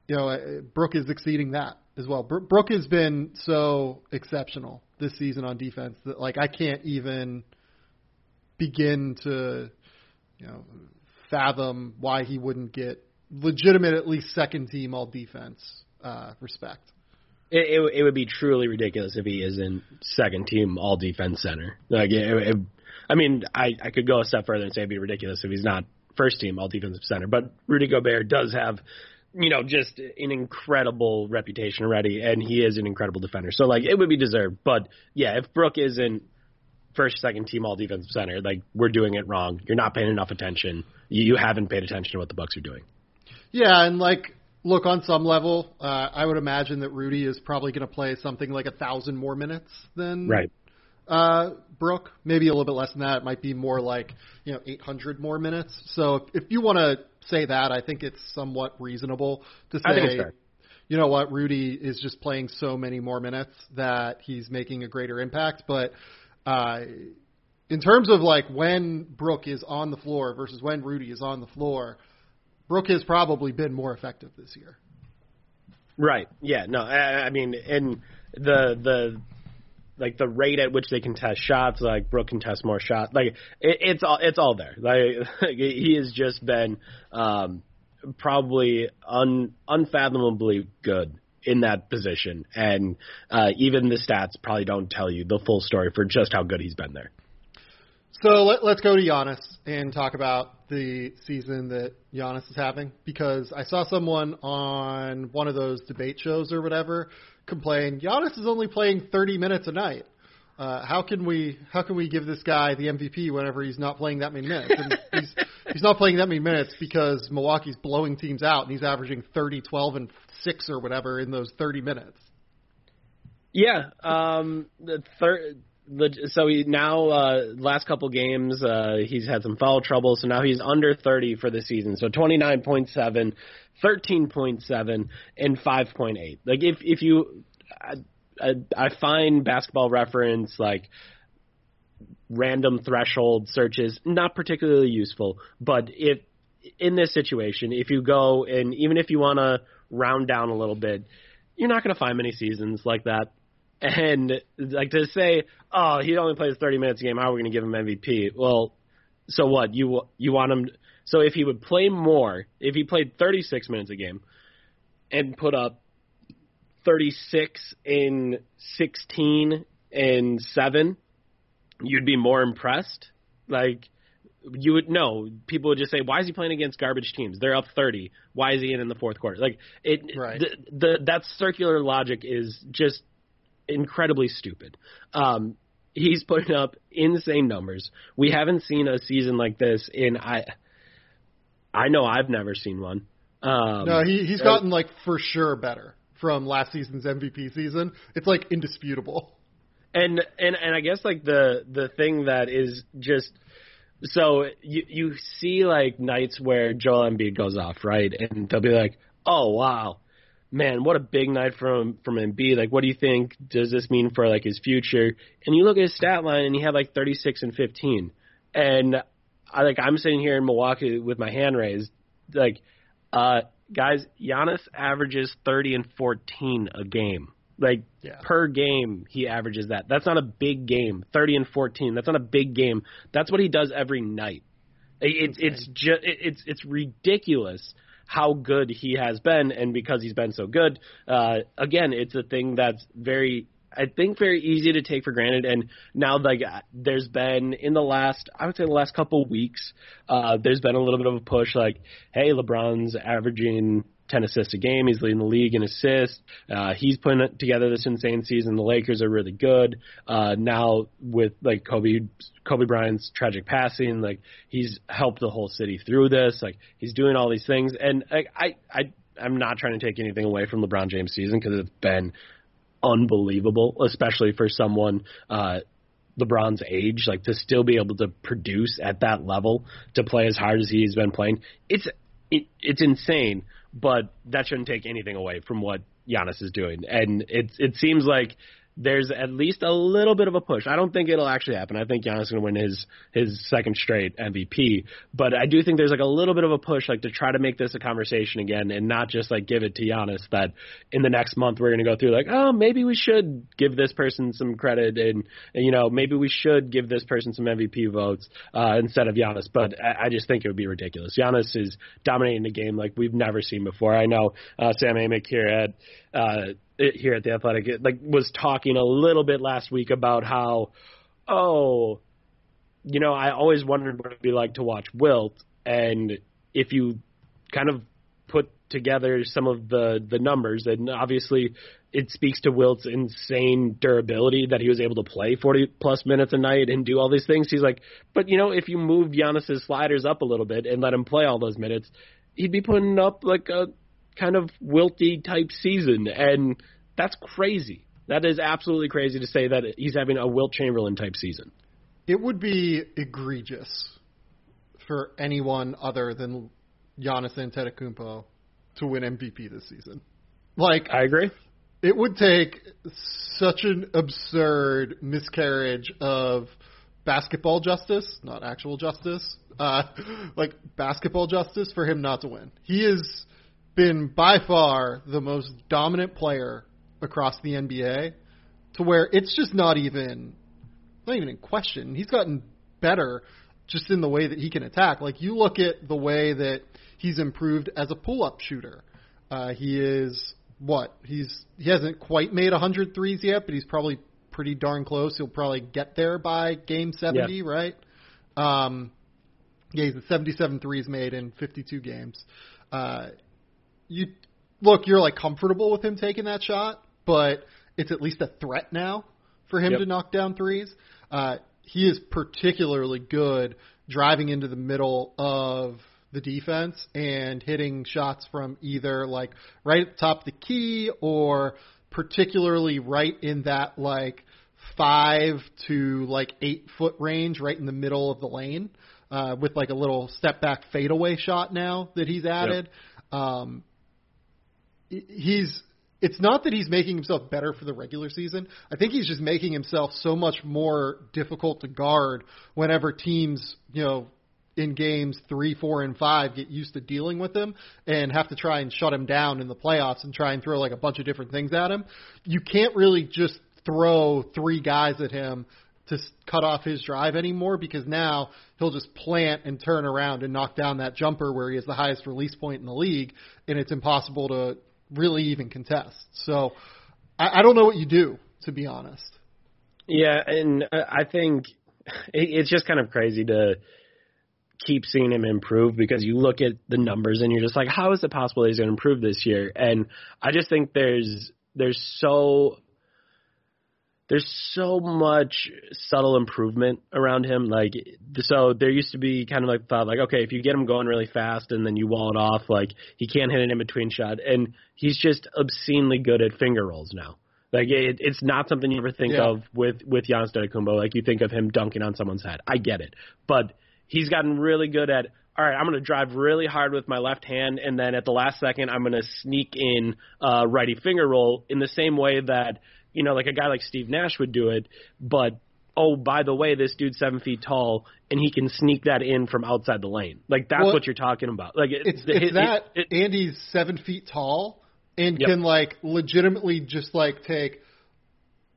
you know, uh, Brook is exceeding that as well. Bro- Brook has been so exceptional this season on defense that like I can't even begin to you know fathom why he wouldn't get legitimate at least second team all defense uh, respect. It, it, it would be truly ridiculous if he isn't second team all defense center. Like, it, it, I mean, I, I could go a step further and say it'd be ridiculous if he's not first team all defensive center. But Rudy Gobert does have, you know, just an incredible reputation already, and he is an incredible defender. So like, it would be deserved. But yeah, if Brook isn't first, second team all defensive center, like we're doing it wrong. You're not paying enough attention. You, you haven't paid attention to what the Bucks are doing. Yeah, and like look on some level, uh, I would imagine that Rudy is probably going to play something like a thousand more minutes than Right. uh, Brook. Maybe a little bit less than that. It might be more like you know 800 more minutes. So if, if you want to say that, I think it's somewhat reasonable to say. I think it's fair. You know what? Rudy is just playing so many more minutes that he's making a greater impact. But uh, in terms of like when Brook is on the floor versus when Rudy is on the floor, Brook has probably been more effective this year. Right. Yeah. No. I, I mean, and the the like the rate at which they can test shots, like Brook can test more shots. Like it, it's all it's all there. Like, [LAUGHS] he has just been um, probably un, unfathomably good in that position, and uh, even the stats probably don't tell you the full story for just how good he's been there. So let, let's go to Giannis and talk about the season that Giannis is having because I saw someone on one of those debate shows or whatever complain Giannis is only playing 30 minutes a night. Uh, how can we how can we give this guy the MVP whenever he's not playing that many minutes? And [LAUGHS] he's he's not playing that many minutes because Milwaukee's blowing teams out and he's averaging 30, 12, and six or whatever in those 30 minutes. Yeah. Um, the third. So he now uh, last couple games uh, he's had some foul trouble, so now he's under 30 for the season. So 29.7, 13.7, and 5.8. Like if if you, I, I, I find Basketball Reference like random threshold searches not particularly useful, but if in this situation, if you go and even if you want to round down a little bit, you're not going to find many seasons like that. And like to say, oh, he only plays 30 minutes a game, how are we going to give him MVP? Well, so what? You you want him? So if he would play more, if he played 36 minutes a game, and put up 36 in 16 and seven, you'd be more impressed. Like you would know, people would just say, "Why is he playing against garbage teams? They're up 30. Why is he in in the fourth quarter?" Like it, Right. the, the that circular logic is just incredibly stupid. Um, he's putting up insane numbers. We haven't seen a season like this in I. I know I've never seen one. Um, No, he he's gotten like for sure better from last season's MVP season. It's like indisputable. and and and I guess like the the thing that is just so you you see like nights where Joel Embiid goes off right, and they'll be like, oh wow, man, what a big night from from Embiid. Like, what do you think? Does this mean for like his future? And you look at his stat line, and he had like 36 and 15, and I like I'm sitting here in Milwaukee with my hand raised, like, uh, guys, Giannis averages 30 and 14 a game. Like Yeah. per game, he averages that. That's not a big game. 30 and 14. That's not a big game. That's what he does every night. It, it's just it's it's ridiculous how good he has been, and because he's been so good, uh, again, it's a thing that's very I think very easy to take for granted. And now, like, there's been in the last, I would say, the last couple weeks, uh, there's been a little bit of a push, like, hey, LeBron's averaging 10 assists a game. He's leading the league in assists. Uh, he's putting together this insane season. The Lakers are really good. Uh, now with like Kobe, Kobe Bryant's tragic passing, like he's helped the whole city through this. Like he's doing all these things. And like, I, I, I'm not trying to take anything away from LeBron James' season because it's been unbelievable, especially for someone uh, LeBron's age, like to still be able to produce at that level, to play as hard as he's been playing. It's it, it's insane, but that shouldn't take anything away from what Giannis is doing. And it it seems like there's at least a little bit of a push. I don't think it'll actually happen. I think Giannis is going to win his his second straight MVP, but I do think there's like a little bit of a push, like to try to make this a conversation again, and not just like give it to Giannis. That in the next month we're going to go through like, oh, maybe we should give this person some credit, and, and you know maybe we should give this person some MVP votes uh, instead of Giannis. But I, I just think it would be ridiculous. Giannis is dominating the game like we've never seen before. I know uh, Sam Amick here at. Uh, here at the Athletic, like was talking a little bit last week about how, oh, you know, I always wondered what it'd be like to watch Wilt, and if you kind of put together some of the the numbers, and obviously it speaks to Wilt's insane durability that he was able to play 40 plus minutes a night and do all these things. He's like, but you know, if you moved Giannis's sliders up a little bit and let him play all those minutes, he'd be putting up like a kind of wilty type season, and that's crazy. That is absolutely crazy to say that he's having a Wilt Chamberlain type season. It would be egregious for anyone other than Giannis Antetokounmpo to win MVP this season. Like I agree. It would take such an absurd miscarriage of basketball justice, not actual justice, uh, [LAUGHS] like basketball justice for him not to win. He has been by far the most dominant player across the NBA to where it's just not even not even in question. He's gotten better just in the way that he can attack. Like you look at the way that he's improved as a pull-up shooter. Uh, he is what he's he hasn't quite made 100 threes yet, but he's probably pretty darn close. He'll probably get there by game 70, yeah. right? Um, yeah, he's at 77 threes made in 52 games. Uh, you look, you're like comfortable with him taking that shot, but it's at least a threat now for him yep. to knock down threes. Uh, he is particularly good driving into the middle of the defense and hitting shots from either like right at the top of the key or particularly right in that like five to like eight foot range, right in the middle of the lane, uh, with like a little step back fadeaway shot now that he's added. Yep. Um, he's it's not that he's making himself better for the regular season. I think he's just making himself so much more difficult to guard whenever teams, you know, in games three, four, and five get used to dealing with him and have to try and shut him down in the playoffs and try and throw like a bunch of different things at him. You can't really just throw three guys at him to cut off his drive anymore because now he'll just plant and turn around and knock down that jumper where he has the highest release point in the league, and it's impossible to really even contest. So I, I don't know what you do, to be honest. Yeah, and uh, I think [LAUGHS] it's just kind of crazy to keep seeing him improve because you look at the numbers and you're just like, how is it possible he's going to improve this year? And I just think there's there's so there's so much subtle improvement around him. Like, so there used to be kind of like thought, like, okay, if you get him going really fast and then you wall it off, like he can't hit an in between shot, and he's just obscenely good at finger rolls now. Like it, it's not something you ever think yeah. of with with Giannis Antetokounmpo. Like you think of him dunking on someone's head. I get it, but he's gotten really good at. All right, I'm going to drive really hard with my left hand, and then at the last second, I'm going to sneak in uh, righty finger roll in the same way that you know, like a guy like Steve Nash would do it, but oh, by the way, this dude's seven feet tall and he can sneak that in from outside the lane. Like that's well, what you're talking about. Like it's, it's it, that it, it, Andy's seven feet tall and yep. can like legitimately just like take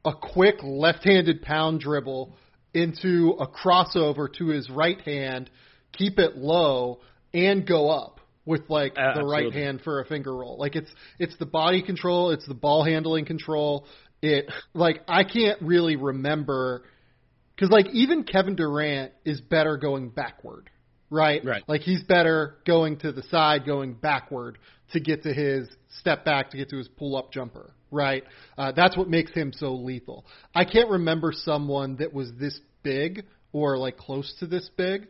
a quick left-handed pound dribble into a crossover to his right hand, keep it low, and go up with like uh, the absolutely. right hand for a finger roll. Like it's it's the body control, it's the ball handling control, it like I can't really remember because like even Kevin Durant is better going backward right? Right. Like he's better going to the side, going backward to get to his step back to get to his pull up jumper, right? Uh, that's what makes him so lethal. I can't remember someone that was this big or like close to this big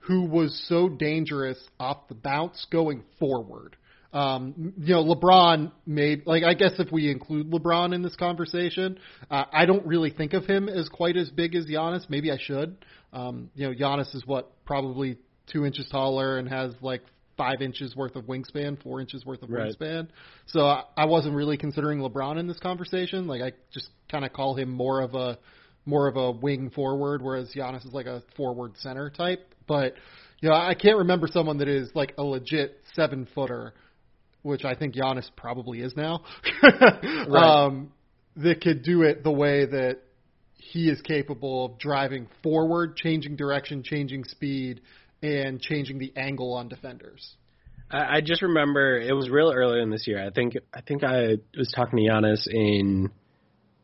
who was so dangerous off the bounce going forward. Um, you know, LeBron made like I guess if we include LeBron in this conversation, uh, I don't really think of him as quite as big as Giannis. Maybe I should. Um, you know, Giannis is what probably two inches taller and has like five inches worth of wingspan, four inches worth of Right. wingspan. So I, I wasn't really considering LeBron in this conversation. Like I just kind of call him more of a more of a wing forward, whereas Giannis is like a forward center type. But you know, I can't remember someone that is like a legit seven footer, which I think Giannis probably is now. [LAUGHS] um, that could do it the way that he is capable of driving forward, changing direction, changing speed, and changing the angle on defenders. I, I just remember it was real early in this year. I think I think I was talking to Giannis in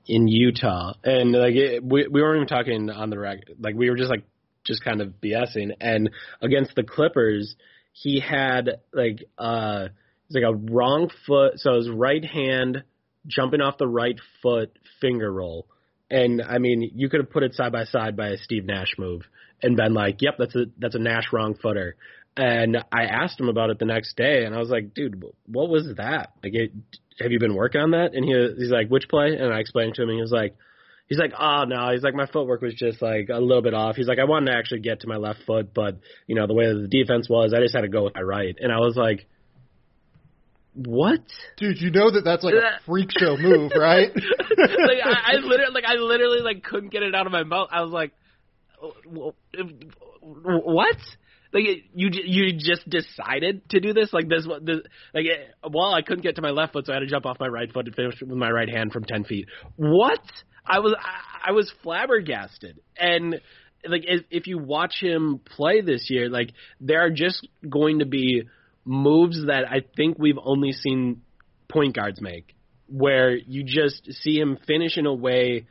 in Utah, and like it, we we weren't even talking on the rec. Like we were just like just kind of BSing. And against the Clippers, he had like uh it's like a wrong foot, so his right hand jumping off the right foot finger roll. And I mean, you could have put it side by side by a Steve Nash move and been like, "Yep, that's a that's a Nash wrong footer." And I asked him about it the next day, and I was like, "Dude, what was that? Like, it, have you been working on that?" And he he's like, "Which play?" And I explained to him, and he was like, "He's like, oh no." He's like, "My footwork was just like a little bit off." He's like, "I wanted to actually get to my left foot, but you know the way the defense was, I just had to go with my right." And I was like, "What?" Dude, you know that that's like a [LAUGHS] freak show move, right? [LAUGHS] like I, I literally, like I literally, like couldn't get it out of my mouth. I was like, oh, "Wh- "What?" Like you, you just decided to do this? Like this, this like it, well, I couldn't get to my left foot, so I had to jump off my right foot and finish with my right hand from ten feet. What? I was, I, I was flabbergasted, and like if, if you watch him play this year, like there are just going to be moves that I think we've only seen point guards make, where you just see him finish in a way.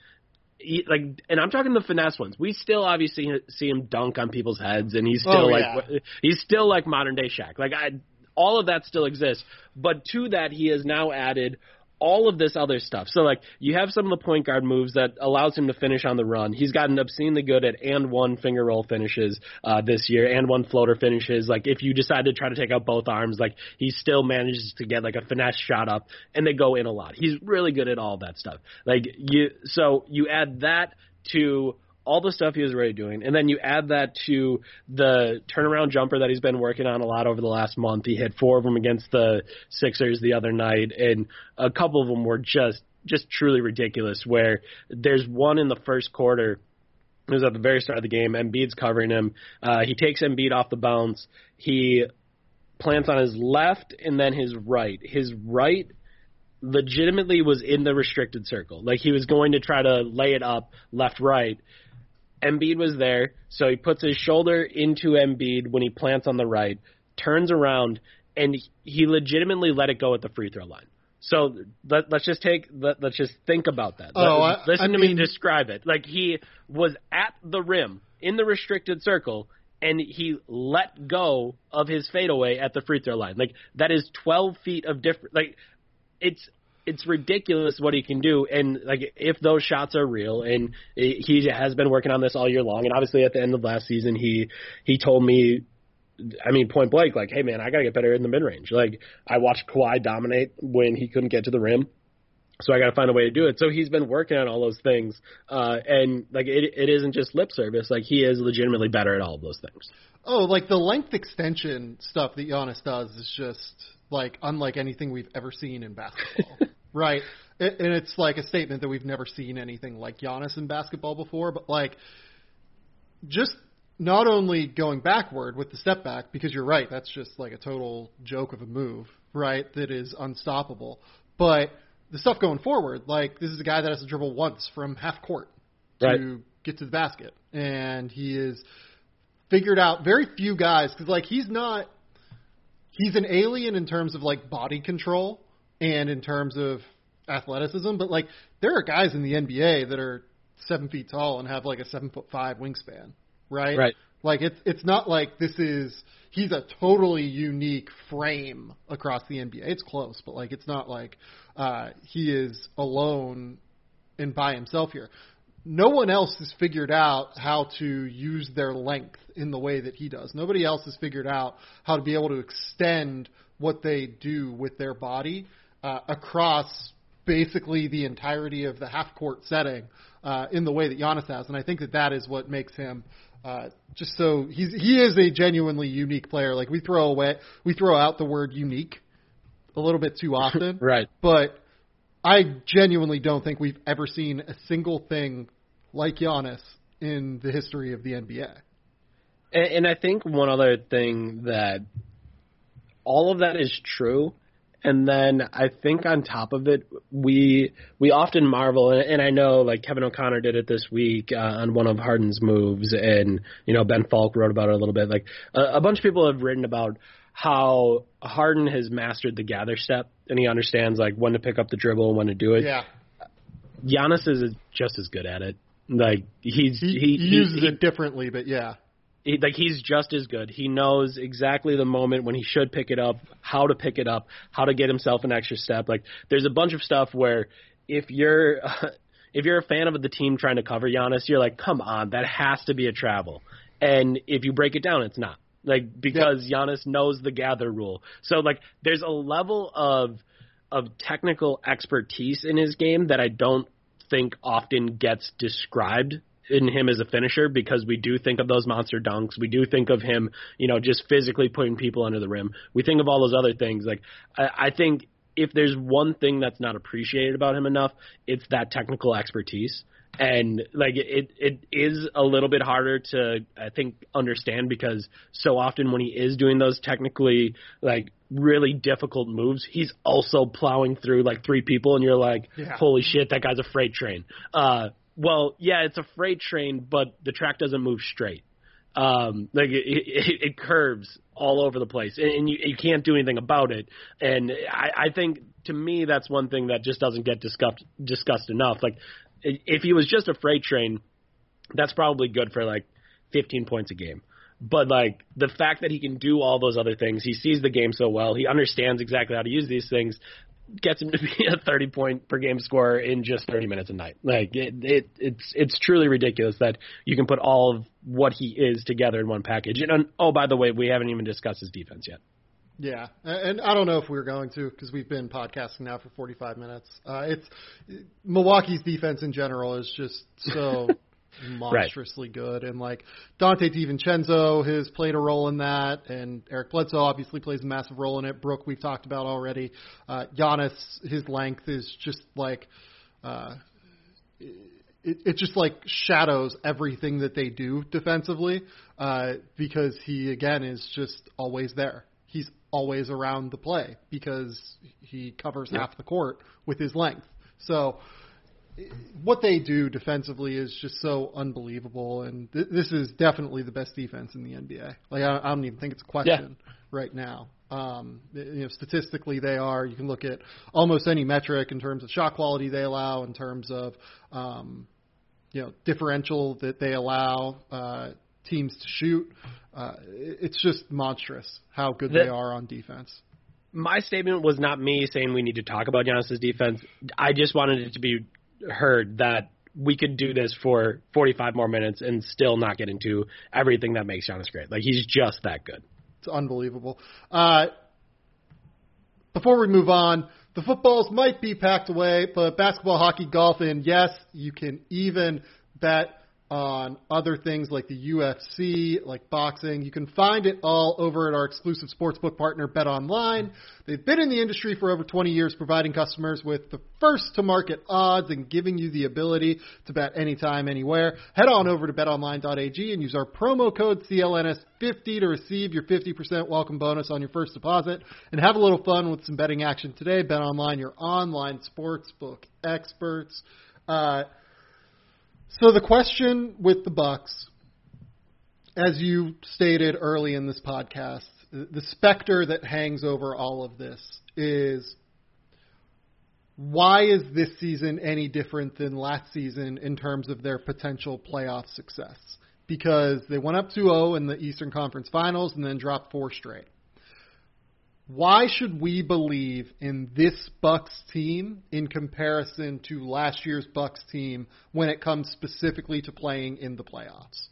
Like, and I'm talking the finesse ones. We still obviously see him dunk on people's heads, and he's oh, still Oh, like yeah. he's still like modern day Shaq. Like, I, all of that still exists, but to that he has now added all of this other stuff. So like you have some of the point guard moves that allows him to finish on the run. He's gotten obscenely good at and one finger roll finishes uh, this year and one floater finishes. Like if you decide to try to take out both arms, like he still manages to get like a finesse shot up and they go in a lot. He's really good at all that stuff. Like you, so you add that to all the stuff he was already doing, and then you add that to the turnaround jumper that he's been working on a lot over the last month. He hit four of them against the Sixers the other night, and a couple of them were just just truly ridiculous. Where there's one in the first quarter. It was at the very start of the game. Embiid's covering him. Uh, he takes Embiid off the bounce. He plants on his left and then his right. His right legitimately was in the restricted circle. Like he was going to try to lay it up left right. Embiid was there, so he puts his shoulder into Embiid when he plants on the right, turns around, and he legitimately let it go at the free throw line. So let, let's just take let, let's just think about that. Oh, Let- I- listen I to mean- me describe it. Like he was at the rim in the restricted circle and he let go of his fadeaway at the free throw line. Like that is 12 feet of different like it's it's ridiculous what he can do and like if those shots are real and he has been working on this all year long and obviously at the end of last season he he told me I mean, point blank, like, hey man, I gotta get better in the mid range. Like, I watched Kawhi dominate when he couldn't get to the rim, so I gotta find a way to do it. So he's been working on all those things, uh, and like, it it isn't just lip service. Like, he is legitimately better at all of those things. Oh, like the length extension stuff that Giannis does is just like unlike anything we've ever seen in basketball, [LAUGHS] right? It, and it's like a statement that we've never seen anything like Giannis in basketball before. But like, just not only going backward with the step back, because you're right, that's just like a total joke of a move, right? That is unstoppable. But the stuff going forward, like this is a guy that has to dribble once from half court to Right. get to the basket, and he is figured out very few guys because like he's not he's an alien in terms of like body control and in terms of athleticism, but like there are guys in the NBA that are seven feet tall and have like a seven foot five wingspan, right? Right. Like it's it's not like this is he's a totally unique frame across the NBA. It's close, but like it's not like uh, he is alone and by himself here. No one else has figured out how to use their length in the way that he does. Nobody else has figured out how to be able to extend what they do with their body uh, across basically the entirety of the half court setting uh, in the way that Giannis has, and I think that that is what makes him uh, just so he's he is a genuinely unique player. Like we throw away we throw out the word unique a little bit too often, [LAUGHS] Right. But I genuinely don't think we've ever seen a single thing like Giannis in the history of the NBA. And, and I think one other thing that all of that is true. And then I think on top of it, we we often marvel, and, and I know like Kevin O'Connor did it this week uh, on one of Harden's moves, and you know Ben Falk wrote about it a little bit. Like a, a bunch of people have written about how Harden has mastered the gather step, and he understands like when to pick up the dribble and when to do it. Yeah, Giannis is just as good at it. Like he's he, he, he uses it differently, but yeah, he, like he's just as good. He knows exactly the moment when he should pick it up, how to pick it up, how to get himself an extra step. Like there's a bunch of stuff where if you're uh, [LAUGHS] if you're a fan of the team trying to cover Giannis, you're like, come on, that has to be a travel. And if you break it down, it's not. Like because Giannis knows the gather rule. So like there's a level of of technical expertise in his game that I don't think often gets described in him as a finisher because we do think of those monster dunks. We do think of him, you know, just physically putting people under the rim. We think of all those other things. Like I, I think if there's one thing that's not appreciated about him enough, it's that technical expertise. And like it, it is a little bit harder to I think understand because so often when he is doing those technically like really difficult moves, he's also plowing through like three people, and you're like, Yeah. holy shit, that guy's a freight train. Uh, well, yeah, it's a freight train, but the track doesn't move straight. Um, like it, it, it curves all over the place, and, and you, you can't do anything about it. And I, I think to me that's one thing that just doesn't get discussed discussed enough. Like if he was just a freight train, that's probably good for like 15 points a game. But like the fact that he can do all those other things, he sees the game so well, he understands exactly how to use these things, gets him to be a 30 point per game scorer in just 30 minutes a night. Like it, it it's it's truly ridiculous that you can put all of what he is together in one package. And oh, by the way, we haven't even discussed his defense yet. Yeah, and I don't know if we're going to because we've been podcasting now for 45 minutes. Uh, it's Milwaukee's defense in general is just so [LAUGHS] monstrously good, and like Donte DiVincenzo has played a role in that, and Eric Bledsoe obviously plays a massive role in it. Brook we've talked about already. Uh, Giannis, his length is just like. Uh, it, it just like shadows everything that they do defensively uh, because he again is just always there. He's always around the play because he covers Yeah. half the court with his length. So what they do defensively is just so unbelievable, and th- this is definitely the best defense in the NBA. Like I, I don't even think it's a question right now. Um, you know, statistically, they are. You can look at almost any metric in terms of shot quality they allow, in terms of um, you know differential that they allow uh, teams to shoot. Uh, it's just monstrous how good The- they are on defense. my statement was not me saying we need to talk about Giannis's defense. I just wanted it to be heard that we could do this for 45 more minutes and still not get into everything that makes Giannis great. Like he's just that good. It's unbelievable. Uh, before we move on, the footballs might be packed away, but basketball, hockey, golf, and yes, you can even bet on other things like the UFC, like boxing. You can find it all over at our exclusive sportsbook partner, Bet Online. They've been in the industry for over 20 years, providing customers with the first to market odds and giving you the ability to bet anytime, anywhere. Head on over to betonline.ag and use our promo code CLNS50 to receive your 50% welcome bonus on your first deposit and have a little fun with some betting action today. Bet Online, your online sportsbook experts. Uh, so the question with the Bucks, as you stated early in this podcast, the specter that hangs over all of this is why is this season any different than last season in terms of their potential playoff success? because they went up 2-0 in the Eastern Conference Finals and then dropped four straight. Why should we believe in this Bucks team in comparison to last year's Bucks team when it comes specifically to playing in the playoffs?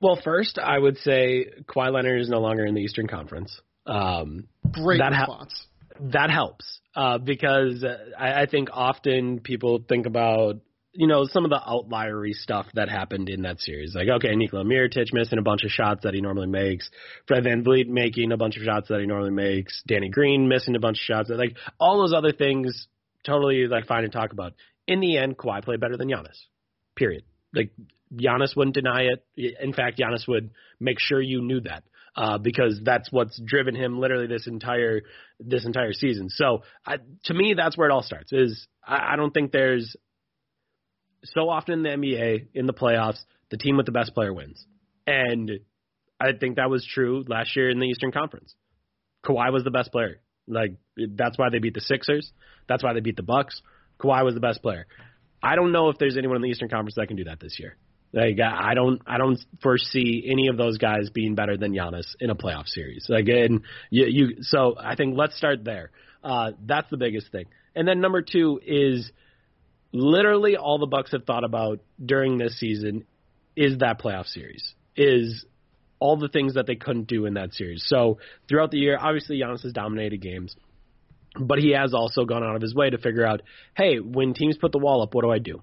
Well, first, I would say Kawhi Leonard is no longer in the Eastern Conference. Um, Great that response. Ha- that helps uh, because I, I think often people think about you know, some of the outliery stuff that happened in that series. Like, okay, Nikola Mirotic missing a bunch of shots that he normally makes, Fred Van VanVleet making a bunch of shots that he normally makes, Danny Green missing a bunch of shots, like all those other things, totally like fine to talk about. In the end, Kawhi played better than Giannis. Period. Like Giannis wouldn't deny it. In fact, Giannis would make sure you knew that. Uh, because that's what's driven him literally this entire this entire season. So I, to me, that's where it all starts. Is I, I don't think there's so often in the NBA in the playoffs, the team with the best player wins. And I think that was true last year in the Eastern Conference. Kawhi was the best player. Like that's why they beat the Sixers. That's why they beat the Bucks. Kawhi was the best player. I don't know if there's anyone in the Eastern Conference that can do that this year. Like I don't I don't foresee any of those guys being better than Giannis in a playoff series. Again, you, you so I think let's start there. Uh, that's the biggest thing. And then number two is literally all the Bucks have thought about during this season is that playoff series. Is all the things that they couldn't do in that series. So throughout the year, obviously Giannis has dominated games, but he has also gone out of his way to figure out, hey, when teams put the wall up, what do I do?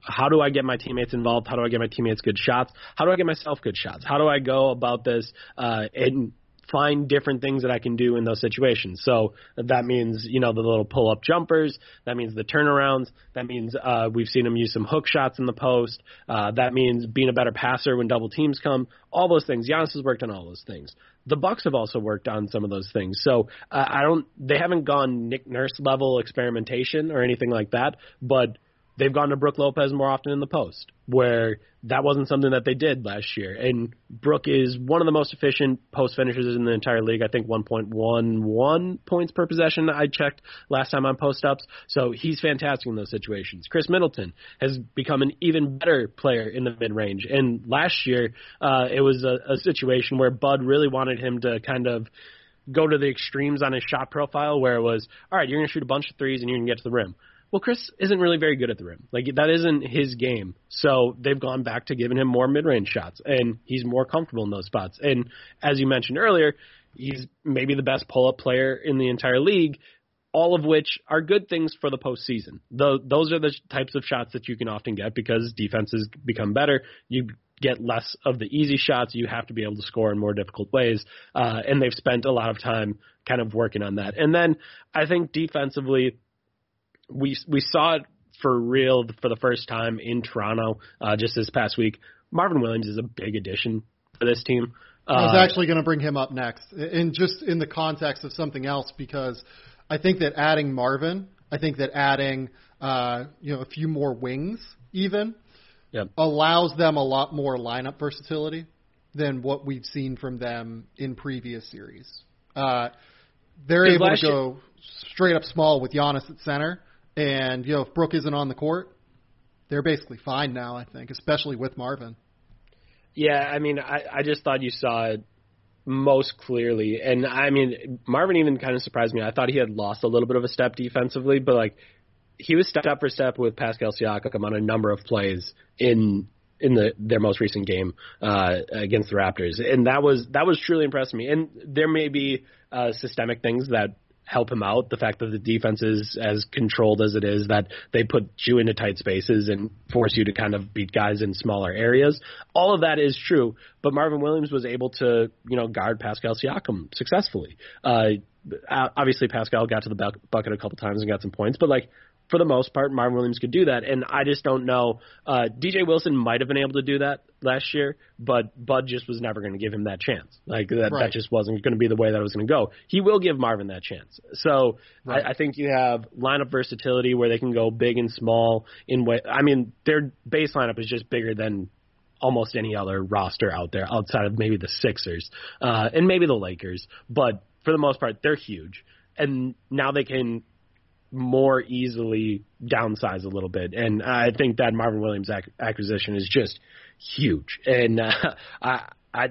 How do I get my teammates involved? How do I get my teammates good shots? How do I get myself good shots? How do I go about this uh, and find different things that I can do in those situations. So that means, you know, the little pull up jumpers. That means the turnarounds. That means uh, we've seen him use some hook shots in the post. Uh, that means being a better passer when double teams come. All those things. Giannis has worked on all those things. The Bucks have also worked on some of those things. So uh, I don't. They haven't gone Nick Nurse level experimentation or anything like that, but they've gone to Brook Lopez more often in the post, where that wasn't something that they did last year. And Brook is one of the most efficient post finishers in the entire league. I think 1.11 points per possession I checked last time on post ups. So he's fantastic in those situations. Khris Middleton has become an even better player in the mid range. And last year, uh, it was a, a situation where Bud really wanted him to kind of go to the extremes on his shot profile where it was, all right, you're going to shoot a bunch of threes and you're going to get to the rim. Well, Khris isn't really very good at the rim. Like that isn't his game. So they've gone back to giving him more mid-range shots, and he's more comfortable in those spots. And as you mentioned earlier, he's maybe the best pull-up player in the entire league. All of which are good things for the postseason. The, those are the types of shots that you can often get because defenses become better. You get less of the easy shots. You have to be able to score in more difficult ways. Uh, and they've spent a lot of time kind of working on that. And then I think defensively, we we saw it for real for the first time in Toronto uh, just this past week. Marvin Williams is a big addition for this team. Uh, I was actually going to bring him up next, and just in the context of something else, because I think that adding Marvin, I think that adding uh, you know a few more wings even yep. allows them a lot more lineup versatility than what we've seen from them in previous series. Uh, they're able to go year, straight up small with Giannis at center, and you know, if Brook isn't on the court, they're basically fine now. I think, especially with Marvin. Yeah, I mean, I, I just thought you saw it most clearly, and I mean, Marvin even kind of surprised me. I thought he had lost a little bit of a step defensively, but like he was step up for step with Pascal Siakam on a number of plays in in the their most recent game uh, against the Raptors, and that was that was truly impressed me. And there may be uh, systemic things that help him out. The fact that the defense is as controlled as it is, that they put you into tight spaces and force you to kind of beat guys in smaller areas. All of that is true, but Marvin Williams was able to, you know, guard Pascal Siakam successfully. Uh, obviously, Pascal got to the bucket a couple times and got some points, but like for the most part, Marvin Williams could do that. And I just don't know. Uh, DJ Wilson might have been able to do that last year, but Bud just was never going to give him that chance. Like that, right. that just wasn't going to be the way that it was going to go. He will give Marvin that chance. So right. I, I think you have lineup versatility where they can go big and small in way. I mean, their base lineup is just bigger than almost any other roster out there outside of maybe the Sixers uh, and maybe the Lakers. But for the most part, they're huge. And now they can more easily downsize a little bit. And I think that Marvin Williams ac- acquisition is just huge. And uh, I, I,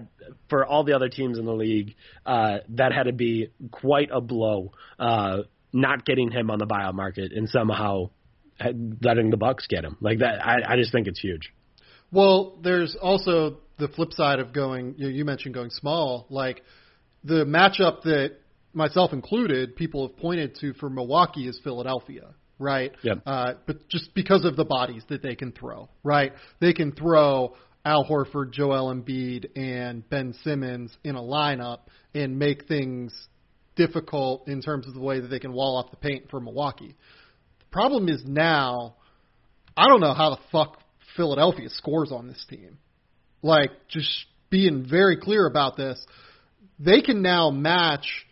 for all the other teams in the league, uh, that had to be quite a blow. Uh, not getting him on the buyout market and somehow letting the Bucks get him like that. I, I just think it's huge. Well, there's also the flip side of going. You, you mentioned going small. Like the matchup that myself included, people have pointed to for Milwaukee is Philadelphia, right? Yep. Uh, but just because of the bodies that they can throw, right? They can throw Al Horford, Joel Embiid, and Ben Simmons in a lineup and make things difficult in terms of the way that they can wall off the paint for Milwaukee. The problem is now, I don't know how the fuck Philadelphia scores on this team. Like, just being very clear about this, they can now match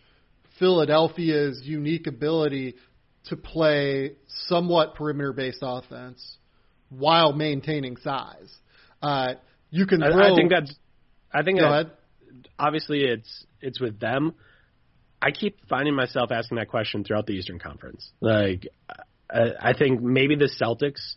Philadelphia's unique ability to play somewhat perimeter based offense while maintaining size. Uh, you can throw. I, I think that's. I think that, obviously it's it's with them. I keep finding myself asking that question throughout the Eastern Conference. Like, I, I think maybe the Celtics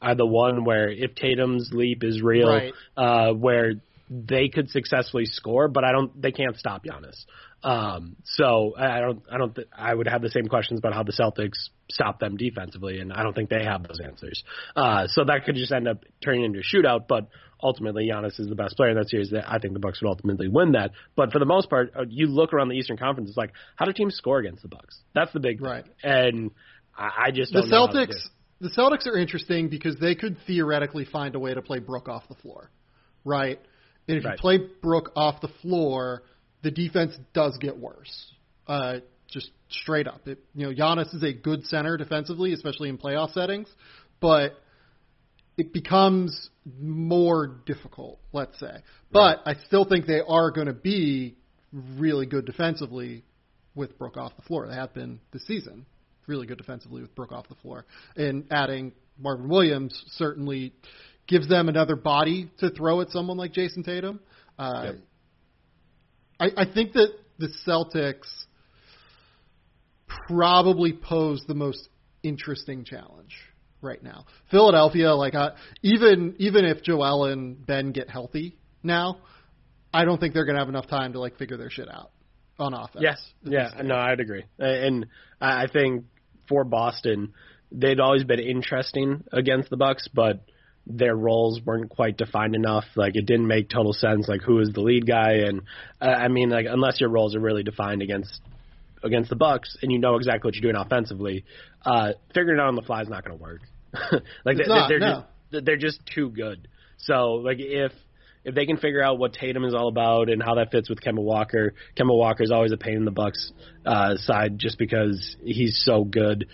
are the one where if Tatum's leap is real, Right. uh, where they could successfully score, but I don't. They can't stop Giannis. Um, so I I don't. I don't. Th- I would have the same questions about how the Celtics stop them defensively, and I don't think they have those answers. Uh, so that could just end up turning into a shootout. But ultimately, Giannis is the best player in that series. That I think the Bucks would ultimately win that. But for the most part, uh, you look around the Eastern Conference, it's like how do teams score against the Bucks? That's the big thing. Right. And I, I just The don't know how to do Celtics. The Celtics are interesting because they could theoretically find a way to play Brook off the floor, right? And if Right. you play Brook off the floor, the defense does get worse. Uh, just straight up, it, you know, Giannis is a good center defensively, especially in playoff settings, but it becomes more difficult, let's say. But I still think they are going to be really good defensively with Brook off the floor. They have been this season really good defensively with Brook off the floor. And adding Marvin Williams certainly gives them another body to throw at someone like Jayson Tatum. Uh, Yep. I, I think that the Celtics probably pose the most interesting challenge right now. Philadelphia, like uh, even even if Joel and Ben get healthy now, I don't think they're to have enough time to like figure their shit out on offense. Yes. at Yeah. No, I'd agree. And I I think for Boston, they'd always been interesting against the Bucks, but their roles weren't quite defined enough. Like it didn't make total sense. Like who is the lead guy? And uh, I mean, like unless your roles are really defined against against the Bucks and you know exactly what you're doing offensively, uh, figuring it out on the fly is not going to work. [LAUGHS] like It's they, not, they're no. just they're just too good. So like if if they can figure out what Tatum is all about and how that fits with Kemba Walker, Kemba Walker is always a pain in the Bucks uh, side just because he's so good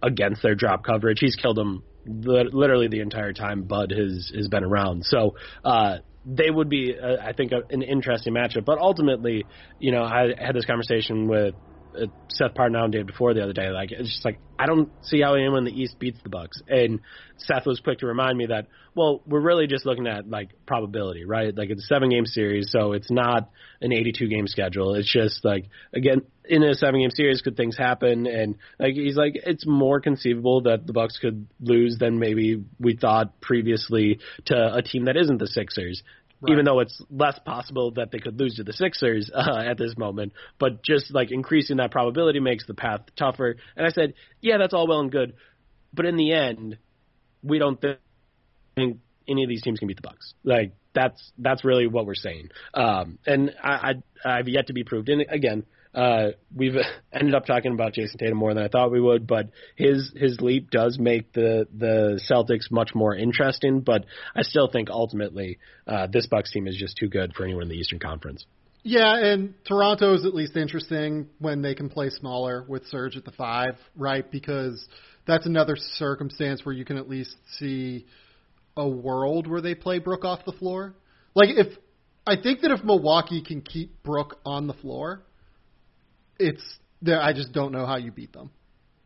against their drop coverage. He's killed them li- literally the entire time Bud has has been around. So uh, they would be, uh, I think, a, an interesting matchup. But ultimately, you know, I had this conversation with Uh, Seth Partnow and Dave before the other day. Like it's just like I don't see how anyone in the East beats the Bucks. And Seth was quick to remind me that well, we're really just looking at like probability, right? Like it's a seven game series, so it's not an 82 game schedule. It's just like again in a seven game series, could things happen? And like he's like it's more conceivable that the Bucks could lose than maybe we thought previously to a team that isn't the Sixers Right. even though it's less possible that they could lose to the Sixers [LAUGHS] uh, at this moment. But just like increasing that probability makes the path tougher. And I said, yeah, that's all well and good, but in the end, we don't think any of these teams can beat the Bucks. Like that's that's really what we're saying. Um, and I, I I've yet to be proved. And again. Uh, we've [LAUGHS] ended up talking about Jayson Tatum more than I thought we would, but his his leap does make the the Celtics much more interesting. But I still think ultimately uh, this Bucks team is just too good for anyone in the Eastern Conference. Yeah, and Toronto is at least interesting when they can play smaller with Serge at the five, right? Because that's another circumstance where you can at least see a world where they play Brook off the floor. Like if I think that if Milwaukee can keep Brook on the floor, it's there. I just don't know how you beat them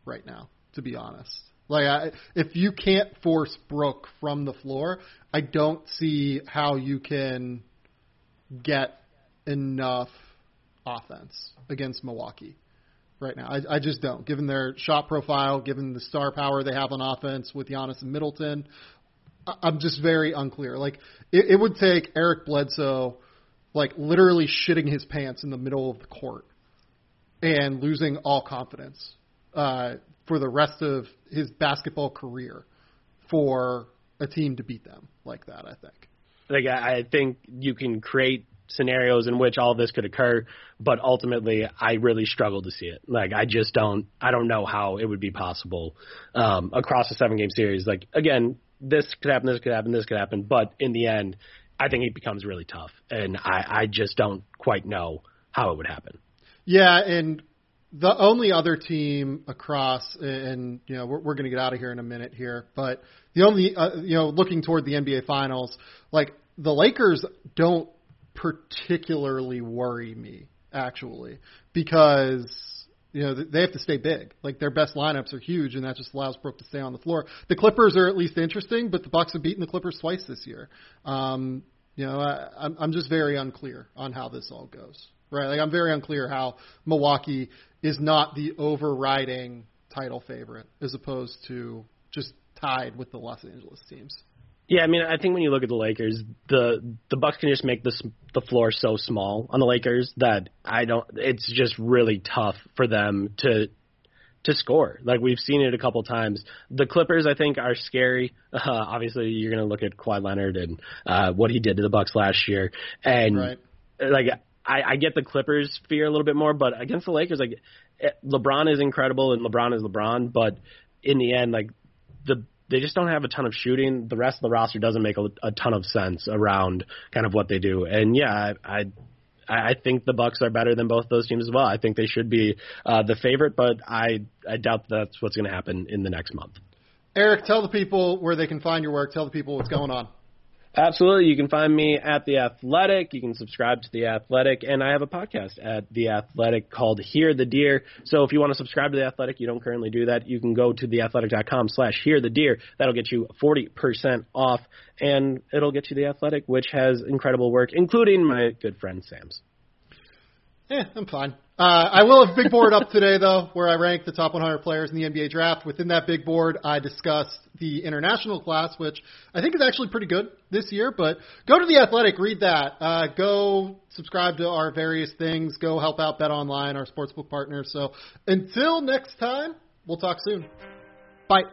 right now, to be honest. Like I, if you can't force Brook from the floor, I don't see how you can get enough offense against Milwaukee right now. I, I just don't. Given their shot profile, given the star power they have on offense with Giannis and Middleton, I, I'm just very unclear. Like it, it would take Eric Bledsoe, like literally shitting his pants in the middle of the court and losing all confidence uh, for the rest of his basketball career for a team to beat them like that. I think. Like I think you can create scenarios in which all this could occur, but ultimately I really struggle to see it. Like I just don't I don't know how it would be possible um across a seven game series. Like again, this could happen, this could happen, this could happen, but in the end I think it becomes really tough and I, I just don't quite know how it would happen. Yeah, and the only other team across, and you know, we're, we're going to get out of here in a minute here, but the only, uh, you know, looking toward the NBA Finals, like the Lakers don't particularly worry me actually because you know they have to stay big. Like their best lineups are huge, and that just allows Brook to stay on the floor. The Clippers are at least interesting, but the Bucks have beaten the Clippers twice this year. Um, you know, I, I'm I'm just very unclear on how this all goes. Right, like I'm very unclear how Milwaukee is not the overriding title favorite as opposed to just tied with the Los Angeles teams. Yeah, I mean, I think when you look at the Lakers, the the Bucks can just make this the floor so small on the Lakers that I don't. It's just really tough for them to to score. Like we've seen it a couple times. The Clippers, I think, are scary. Uh, [LAUGHS] obviously, you're going to look at Kawhi Leonard and uh, what he did to the Bucks last year, and Right. like I, I get the Clippers fear a little bit more, but against the Lakers, like eh, LeBron is incredible and LeBron is LeBron, but in the end, like the they just don't have a ton of shooting. The rest of the roster doesn't make a, a ton of sense around kind of what they do. And yeah, I, I I think the Bucks are better than both those teams as well. I think they should be uh, the favorite, but I I doubt that's what's going to happen in the next month. Eric, tell the people where they can find your work. Tell the people what's going on. Absolutely. You can find me at The Athletic. You can subscribe to The Athletic. And I have a podcast at The Athletic called Hear the Deer. So if you want to subscribe to The Athletic, you don't currently do that, you can go to theathletic.com slash Hear the Deer. That'll get you 40% off. And it'll get you The Athletic, which has incredible work, including my good friend Sam's. Yeah, I'm fine. Uh, I will have a big board up today, though, where I rank the top 100 players in the NBA draft. Within that big board, I discussed the international class, which I think is actually pretty good this year. But go to the Athletic, read that. Uh, go subscribe to our various things. Go help out Bet Online, our sportsbook partner. So until next time, we'll talk soon. Bye.